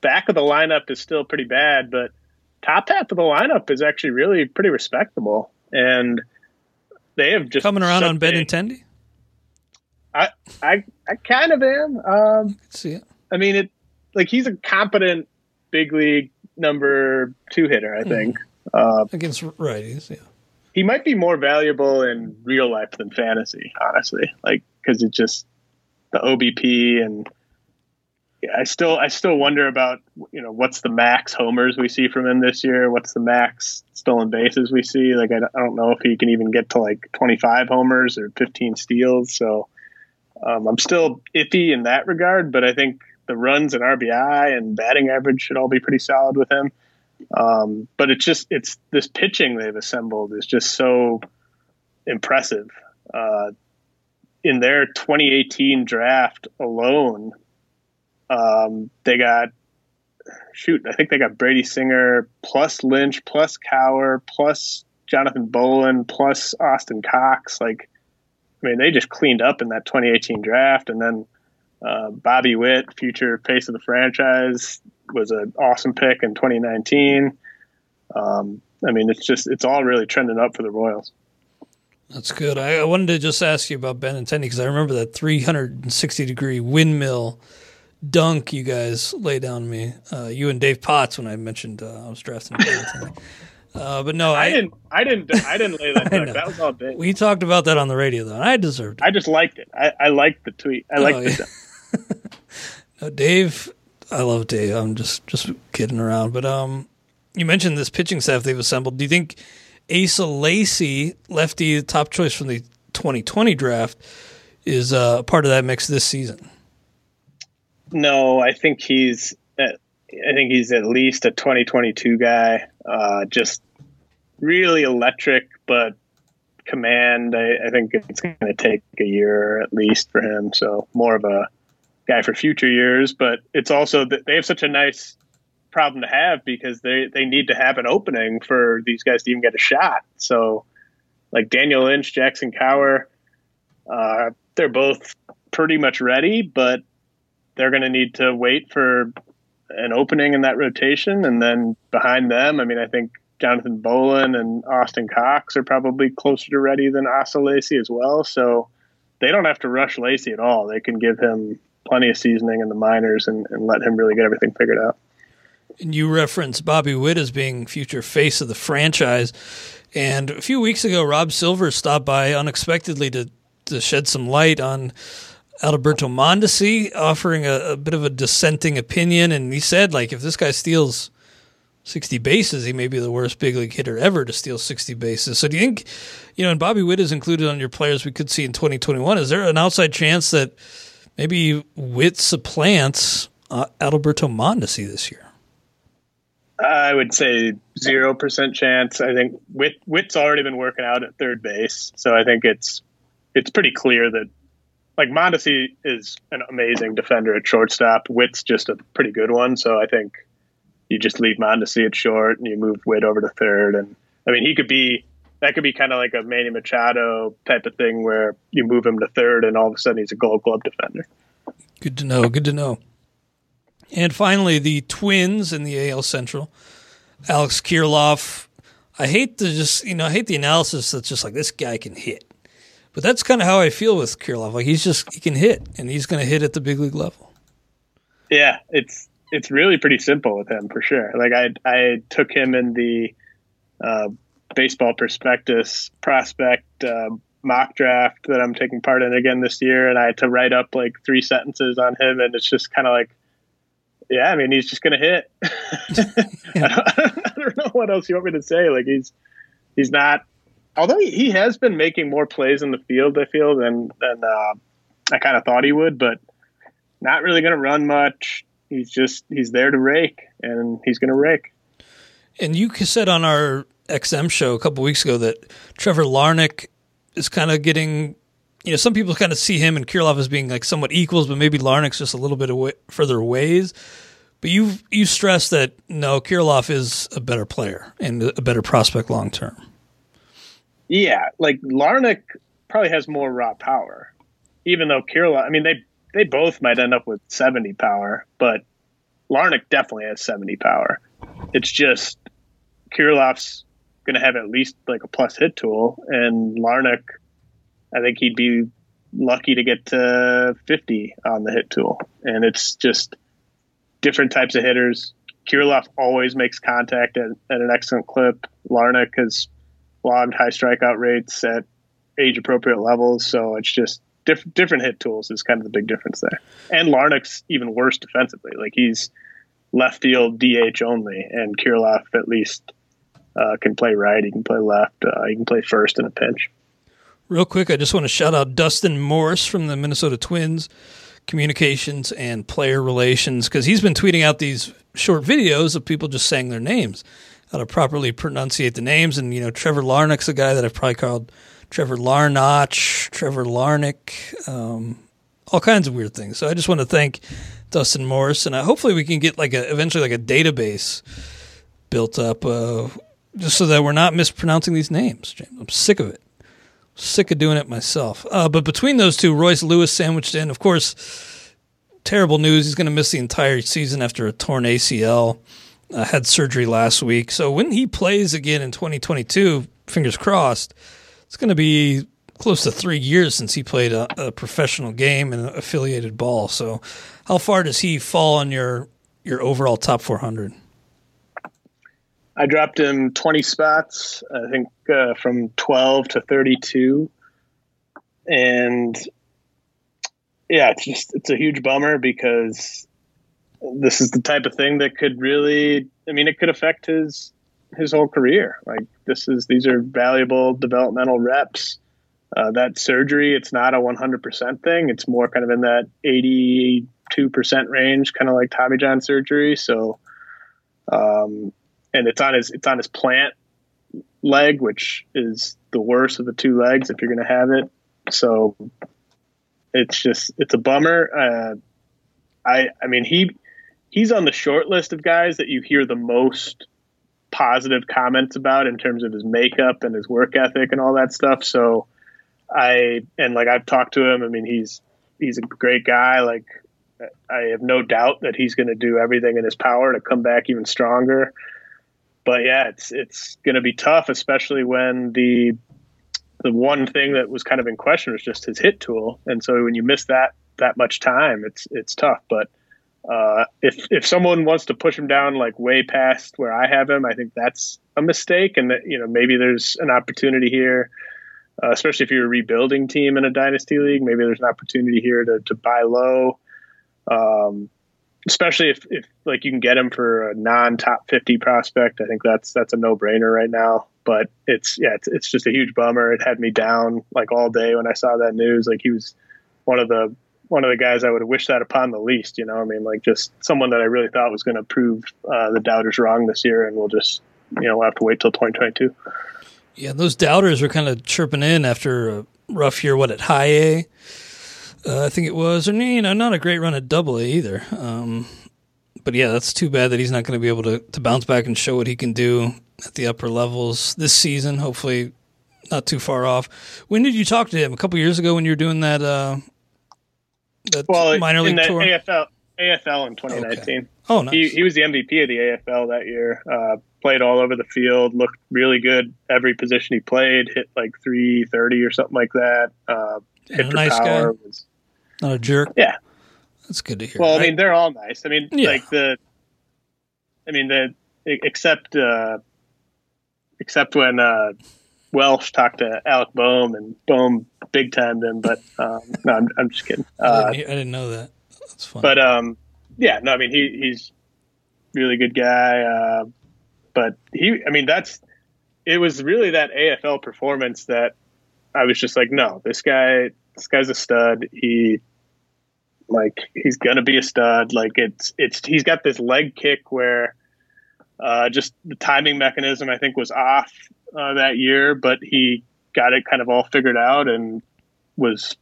Back of the lineup is still pretty bad, but top half of the lineup is actually really pretty respectable, and they have just coming around on Benintendi. I, I, I kind of am. Um, see it. I mean, it like he's a competent big league number two hitter. I think mm. uh, against righties. Yeah, he might be more valuable in real life than fantasy, honestly. Like because it just the OBP and I still I still wonder about you know what's the max homers we see from him this year? What's the max stolen bases we see? Like I, I don't know if he can even get to like 25 homers or 15 steals. So um, I'm still iffy in that regard, but I think the runs and RBI and batting average should all be pretty solid with him. Um, but it's just it's this pitching they've assembled is just so impressive. Uh, in their 2018 draft alone, um, they got shoot, I think they got Brady Singer plus Lynch plus Kowar plus Jonathan Bowlan plus Austin Cox. Like, I mean, they just cleaned up in that 2018 draft, and then uh, Bobby Witt, future face of the franchise, was an awesome pick in 2019. Um, I mean, it's just it's all really trending up for the Royals. That's good. I, I wanted to just ask you about Benintendi because I remember that 360 degree windmill dunk you guys lay down me. Uh, you and Dave Potts when I mentioned uh, I was drafting Benintendi. Uh, but no, I, I, didn't. I didn't. I didn't lay that dunk. That was all big. We talked about that on the radio though. I deserved it. I just liked it. I, I liked the tweet. I liked oh, the no, Dave. I love Dave. I'm just just kidding around, but um, you mentioned this pitching staff they've assembled. Do you think Asa Lacy, lefty, top choice from the 2020 draft, is uh, part of that mix this season? No, I think he's. At, I think he's at least a 2022 guy. Uh, just really electric, but command. I, I think it's going to take a year at least for him. So more of a guy for future years. But it's also that they have such a nice problem to have because they they need to have an opening for these guys to even get a shot. So like Daniel Lynch, Jackson Kowar, uh, they're both pretty much ready, but they're going to need to wait for an opening in that rotation, and then behind them, I mean, I think Jonathan Bowlan and Austin Cox are probably closer to ready than Asa Lacy as well. So they don't have to rush Lacy at all. They can give him plenty of seasoning in the minors and, and let him really get everything figured out. And you reference Bobby Witt as being future face of the franchise. And a few weeks ago, Rob Silver stopped by unexpectedly to, to shed some light on Alberto Mondesi, offering a, a bit of a dissenting opinion. And he said, like, if this guy steals 60 bases, he may be the worst big league hitter ever to steal 60 bases. So do you think, you know, and Bobby Witt is included on your players we could see in 2021. Is there an outside chance that maybe Witt supplants uh, Alberto Mondesi this year? I would say zero percent chance. I think Witt, Witt's already been working out at third base, so I think it's it's pretty clear that like Mondesi is an amazing defender at shortstop. Witt's just a pretty good one, so I think you just leave Mondesi at short and you move Witt over to third. And I mean, he could be that could be kind of like a Manny Machado type of thing where you move him to third and all of a sudden he's a Gold Glove defender. Good to know. Good to know. And finally, the Twins in the AL Central. Alex Kirilloff. I hate the just you know I hate the analysis that's just like this guy can hit, but that's kind of how I feel with Kirilloff. Like he's just he can hit, and he's going to hit at the big league level. Yeah, it's it's really pretty simple with him for sure. Like I I took him in the uh, baseball prospectus prospect uh, mock draft that I'm taking part in again this year, and I had to write up like three sentences on him, and it's just kind of like, yeah, I mean, he's just gonna hit. I, don't, I don't know what else you want me to say. Like he's he's not. Although he, he has been making more plays in the field, I feel than than uh, I kind of thought he would, but not really going to run much he's just he's there to rake, and he's going to rake. And you said on our XM show a couple weeks ago that Trevor Larnach is kind of getting. You know, some people kind of see him and Kirilloff as being like somewhat equals, but maybe Larnach's just a little bit away, further ways. But you you stress that no, Kirilloff is a better player and a better prospect long term. Yeah, like Larnach probably has more raw power, even though Kirilloff. I mean, they they both might end up with 70 power, but Larnach definitely has 70 power. It's just Kirilloff's going to have at least like a plus hit tool, and Larnach, I think he'd be lucky to get to 50 on the hit tool. And it's just different types of hitters. Kirilloff always makes contact at, at an excellent clip. Larnach has logged high strikeout rates at age appropriate levels. So it's just diff- different hit tools is kind of the big difference there. And Larnach's even worse defensively. Like he's left field DH only, and Kirilloff at least uh, can play right. He can play left. Uh, he can play first in a pinch. Real quick, I just want to shout out Dustin Morse from the Minnesota Twins communications and player relations because he's been tweeting out these short videos of people just saying their names, how to properly pronunciate the names. And, you know, Trevor Larnach's a guy that I've probably called Trevor Larnach, Trevor Larnick, um, all kinds of weird things. So I just want to thank Dustin Morris, and uh, hopefully we can get like a eventually like a database built up, uh, just so that we're not mispronouncing these names. James. I'm sick of it. Sick of doing it myself. Uh, but between those two, Royce Lewis sandwiched in, of course. Terrible news. He's going to miss the entire season after a torn ACL. Uh, had surgery last week. So when he plays again in 2022, fingers crossed, it's going to be close to three years since he played a, a, professional game and affiliated ball. So, how far does he fall on your your overall top 400? I dropped him 20 spots, I think uh, from 12 to 32. And yeah, it's just it's a huge bummer because this is the type of thing that could really, I mean, it could affect his his whole career. Like this is these are valuable developmental reps. Uh, that surgery, it's not a 100% thing. It's more kind of in that 82% range, kind of like Tommy John surgery. So, um, and it's on his it's on his plant leg, which is the worst of the two legs if you're going to have it. So, it's just it's a bummer. Uh, I I mean he he's on the short list of guys that you hear the most positive comments about in terms of his makeup and his work ethic and all that stuff. So I and like I've talked to him. I mean, he's he's a great guy. Like I have no doubt that he's going to do everything in his power to come back even stronger. But yeah, it's it's going to be tough, especially when the the one thing that was kind of in question was just his hit tool, and so when you miss that that much time, it's it's tough. But uh, if if someone wants to push him down like way past where I have him, I think that's a mistake, and that you know maybe there's an opportunity here, uh, especially if you're a rebuilding team in a dynasty league. Maybe there's an opportunity here to to buy low, um, especially if if like you can get him for a non top fifty prospect. I think that's that's a no brainer right now. But it's yeah, it's it's just a huge bummer. It had me down like all day when I saw that news. Like he was one of the one of the guys I would have wished that upon the least. You know, I mean, like just someone that I really thought was going to prove uh, the doubters wrong this year, and we'll just you know we'll have to wait till 2022. Yeah, those doubters are kind of chirping in after a rough year. What at high A, uh, I think it was, or you know, not a great run at double A either. Um, but yeah, that's too bad that he's not going to be able to to bounce back and show what he can do at the upper levels this season. Hopefully, not too far off. When did you talk to him? A couple years ago when you were doing that uh, that well, minor league tour? AFL AFL in 2019. Okay. Oh, nice. He, he was the MVP of the AFL that year. Uh, played all over the field, looked really good every position he played. Hit like 330 or something like that. Uh, hit a nice power guy. was Not a jerk. yeah. That's good to hear. Well, I mean, they're all nice. I mean, Yeah. like the, I mean the except uh, except when uh, Welsh talked to Alec Bohm and Bohm big timed him, but um, no, I'm, I'm just kidding. I, Uh, didn't, I didn't know that. That's fun. but um, yeah, no, I mean he he's really good guy. Uh, but he, I mean that's it was really that AFL performance that I was just like, no, this guy, this guy's a stud. He like he's gonna be a stud. Like it's it's he's got this leg kick where uh, just the timing mechanism I think was off uh, that year, but he got it kind of all figured out and was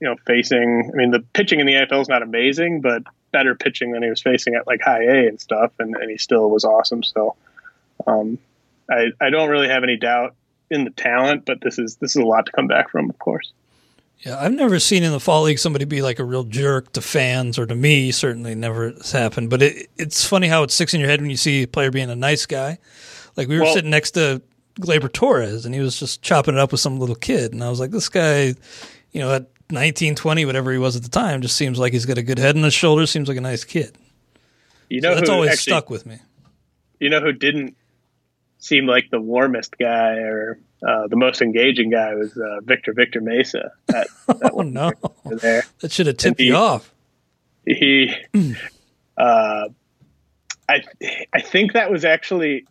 you know facing. I mean, the pitching in the AFL is not amazing, but better pitching than he was facing at like high A and stuff, and, and he still was awesome. So um, I I don't really have any doubt in the talent, but this is this is a lot to come back from, of course. Yeah, I've never seen in the fall league somebody be like a real jerk to fans or to me. Certainly never has happened. But it, it's funny how it sticks in your head when you see a player being a nice guy. Like we were Well- sitting next to Gleyber Torres, and he was just chopping it up with some little kid, and I was like, this guy, you know, at 19, 20, whatever he was at the time, just seems like he's got a good head on his shoulders. Seems like a nice kid. You So know that's who always actually, stuck with me. You know who didn't seem like the warmest guy or uh, the most engaging guy was uh, Victor Victor Mesa. That, that Oh one no, there. that should have tipped he- you off. he uh i i think that was actually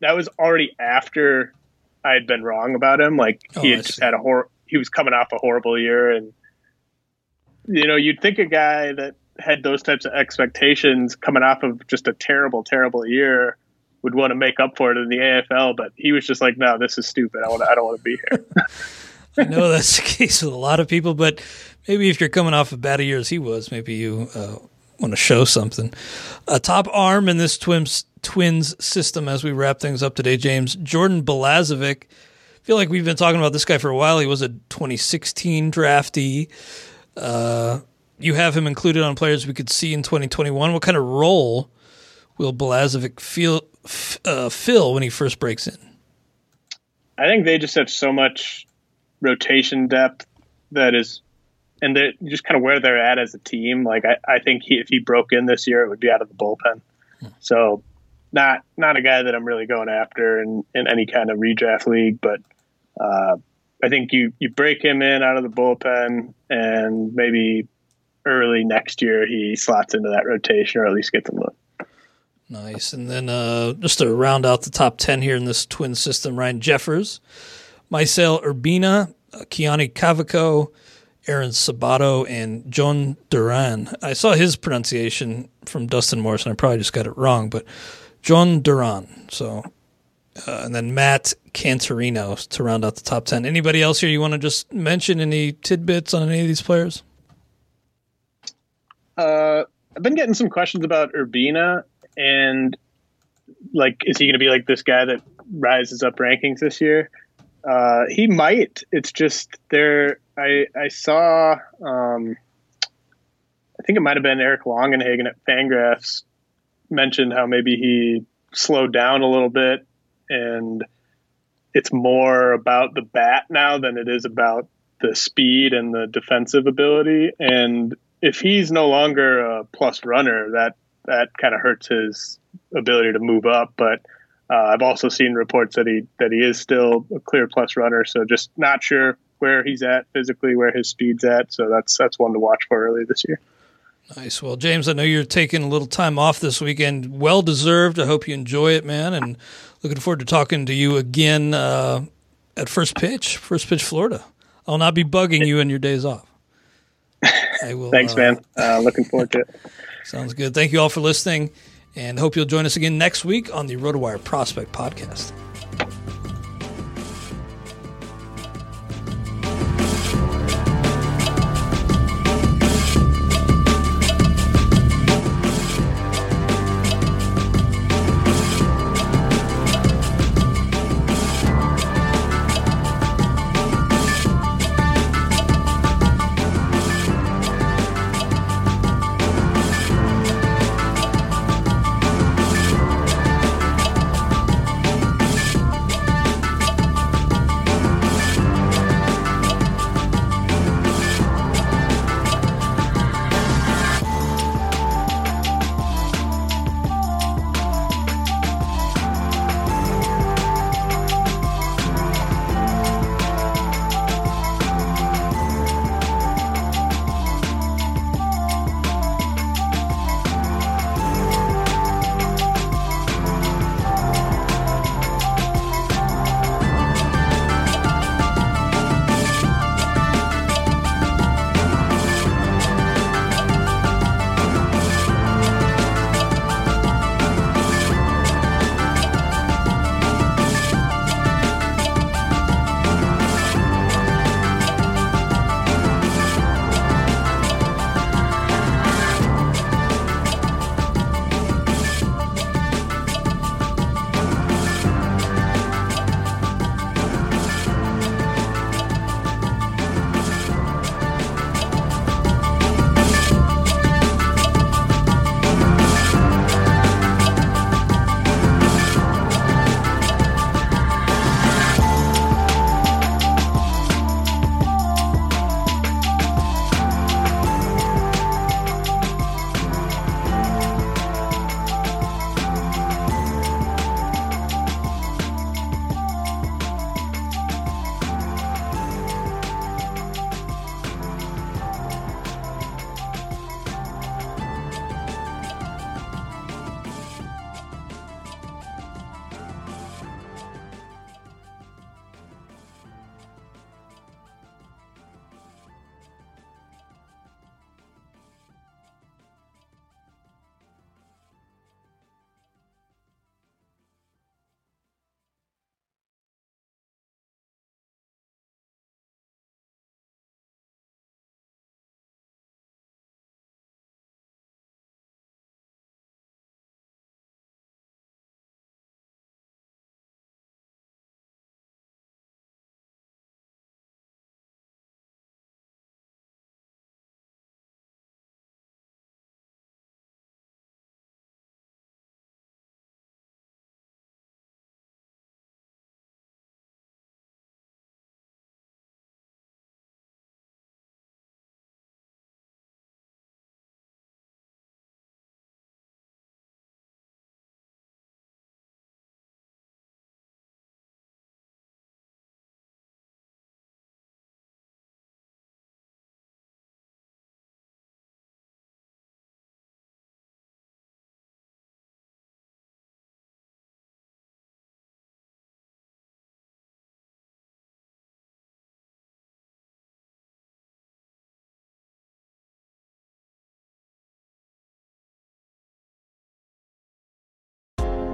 that was already after i had been wrong about him like Oh, he had just had a hor he was coming off a horrible year and you know you'd think a guy that had those types of expectations coming off of just a terrible terrible year would want to make up for it in the AFL but he was just like no this is stupid I want I don't want to be here I know that's the case with a lot of people, but maybe if you're coming off as bad a year as he was, maybe you uh, want to show something. A top arm in this twins twins system as we wrap things up today, James Jordan Balazovic. I feel like we've been talking about this guy for a while. He was a 2016 draftee. Uh, you have him included on players we could see in 2021. What kind of role will Balazovic feel uh, fill when he first breaks in? I think they just have so much rotation depth that is, and they just kind of where they're at as a team. Like I, I think he, if he broke in this year, it would be out of the bullpen. So, not not a guy that I'm really going after in, in any kind of redraft league, but uh, I think you you break him in out of the bullpen and maybe early next year he slots into that rotation or at least gets a look. Nice. And then uh, just to round out the top 10 here in this twin system, Ryan Jeffers, Misael Urbina, uh, Keoni Cavaco, Aaron Sabato, and Jhoan Duran. I saw his pronunciation from Dustin Morrison. I probably just got it wrong, but Jhoan Duran. So, uh, and then Matt Canterino to round out the top 10. Anybody else here you want to just mention any tidbits on any of these players? Uh, I've been getting some questions about Urbina and like, is he going to be like this guy that rises up rankings this year? Uh, he might. It's just there. I I saw. Um, I think it might have been Eric Longenhagen at Fangraphs mentioned how maybe he slowed down a little bit, and it's more about the bat now than it is about the speed and the defensive ability. And if he's no longer a plus runner, that that kind of hurts his ability to move up. But uh, I've also seen reports that he that he is still a clear plus runner. So just not sure where he's at physically, where his speed's at. So that's that's one to watch for early this year. Nice. Well, James, I know you're taking a little time off this weekend. Well deserved. I hope you enjoy it, man. And looking forward to talking to you again uh, at First Pitch, First Pitch, Florida. I'll not be bugging you on your days off. I will. Thanks, uh, man. Uh, looking forward to it. Sounds good. Thank you all for listening, and hope you'll join us again next week on the RotoWire Prospect Podcast.